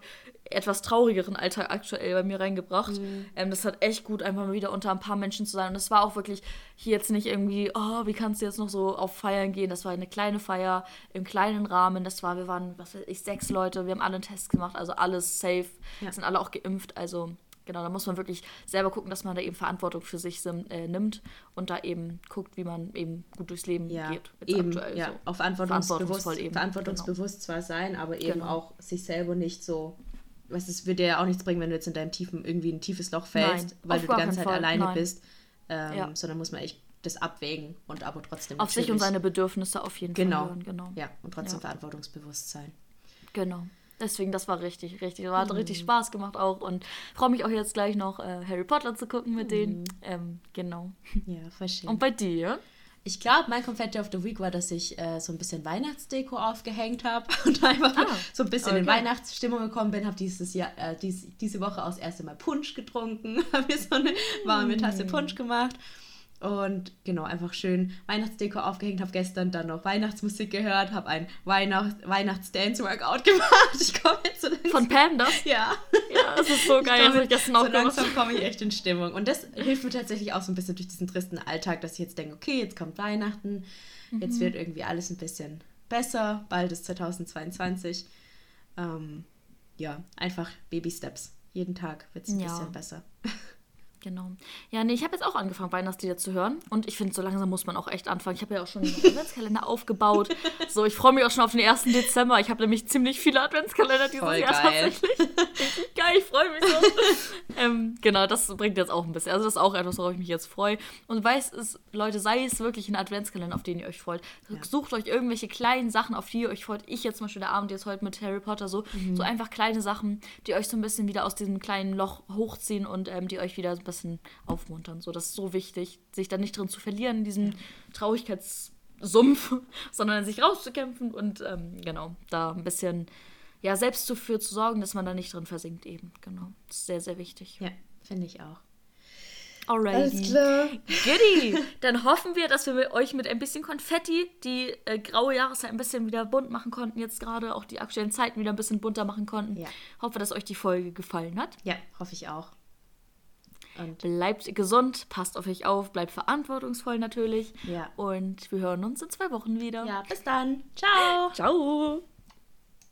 etwas traurigeren Alltag aktuell bei mir reingebracht. Mhm. Ähm, das hat echt gut, einfach mal wieder unter ein paar Menschen zu sein. Und es war auch wirklich hier jetzt nicht irgendwie, oh, wie kannst du jetzt noch so auf Feiern gehen? Das war eine kleine Feier im kleinen Rahmen. Das war, wir waren, was weiß ich, sechs Leute. Wir haben alle einen Test gemacht, also alles safe. Ja. Sind alle auch geimpft. Also genau, da muss man wirklich selber gucken, dass man da eben Verantwortung für sich äh, nimmt und da eben guckt, wie man eben gut durchs Leben ja, geht. eben, ja, so. auch verantwortungsbewusst, eben, verantwortungsbewusst genau. zwar sein, aber eben genau. auch sich selber nicht so was es wird dir ja auch nichts bringen, wenn du jetzt in deinem tiefen, irgendwie ein tiefes Loch fällst, Nein, weil du die ganze Zeit Fall. alleine Nein. bist. Ähm, ja. Sondern muss man echt das abwägen und aber trotzdem. Auf sich und seine Bedürfnisse auf jeden genau. Fall hören, genau. Ja, und trotzdem ja. verantwortungsbewusst sein. Genau. Deswegen, das war richtig, richtig. Hat mhm. richtig Spaß gemacht auch und freue mich auch jetzt gleich noch äh, Harry Potter zu gucken mit mhm. denen. Ähm, genau. Ja, verstehe. Und bei dir? Ich glaube, mein Confetti of the Week war, dass ich äh, so ein bisschen Weihnachtsdeko aufgehängt habe und einfach ah, so ein bisschen okay. in Weihnachtsstimmung gekommen bin. Habe dieses Jahr, äh, dies, diese Woche auch das erste Mal Punsch getrunken, habe mir so eine warme Tasse mm. Punsch gemacht und genau, einfach schön Weihnachtsdeko aufgehängt, habe gestern dann noch Weihnachtsmusik gehört, habe ein Weihnacht Weihnachts-Dance-Workout gemacht. Ich komme jetzt so langsam. Von Panda? Ja. Ja, das ist so geil. Ich, ich gestern so langsam komme ich echt in Stimmung. Und das hilft mir tatsächlich auch so ein bisschen durch diesen tristen Alltag, dass ich jetzt denke, okay, jetzt kommt Weihnachten, mhm. jetzt wird irgendwie alles ein bisschen besser, bald ist 2022. Ähm, ja, einfach Baby-Steps. Jeden Tag wird es ein ja. bisschen besser. Genau. Ja, nee, ich habe jetzt auch angefangen, Weihnachtslieder zu hören. Und ich finde, so langsam muss man auch echt anfangen. Ich habe ja auch schon den Adventskalender aufgebaut. So, ich freue mich auch schon auf den 1. Dezember. Ich habe nämlich ziemlich viele Adventskalender dieses Voll Jahr geil. tatsächlich. Richtig geil, ich freue mich so. ähm, genau, das bringt jetzt auch ein bisschen. Also, das ist auch etwas, worauf ich mich jetzt freue. Und weiß es, Leute, sei es wirklich ein Adventskalender, auf den ihr euch freut. Ja. Sucht euch irgendwelche kleinen Sachen, auf die ihr euch freut. Ich jetzt zum Beispiel der Abend jetzt heute mit Harry Potter so. Mhm. So einfach kleine Sachen, die euch so ein bisschen wieder aus diesem kleinen Loch hochziehen und ähm, die euch wieder ein bisschen bisschen aufmuntern. So, das ist so wichtig, sich da nicht drin zu verlieren in diesem Traurigkeitssumpf, sondern sich rauszukämpfen und ähm, genau, da ein bisschen ja, selbst dafür zu sorgen, dass man da nicht drin versinkt eben. Genau. Das ist sehr, sehr wichtig. Ja, finde ich auch. Alrighty. Alles klar. Goodie. Dann hoffen wir, dass wir euch mit ein bisschen Konfetti die äh, graue Jahreszeit ein bisschen wieder bunt machen konnten. Jetzt gerade auch die aktuellen Zeiten wieder ein bisschen bunter machen konnten. Ja. Hoffe, dass euch die Folge gefallen hat. Ja, hoffe ich auch. Und bleibt gesund, passt auf euch auf, bleibt verantwortungsvoll natürlich. Ja. Und wir hören uns in zwei Wochen wieder. Ja, bis dann. Ciao. Ciao.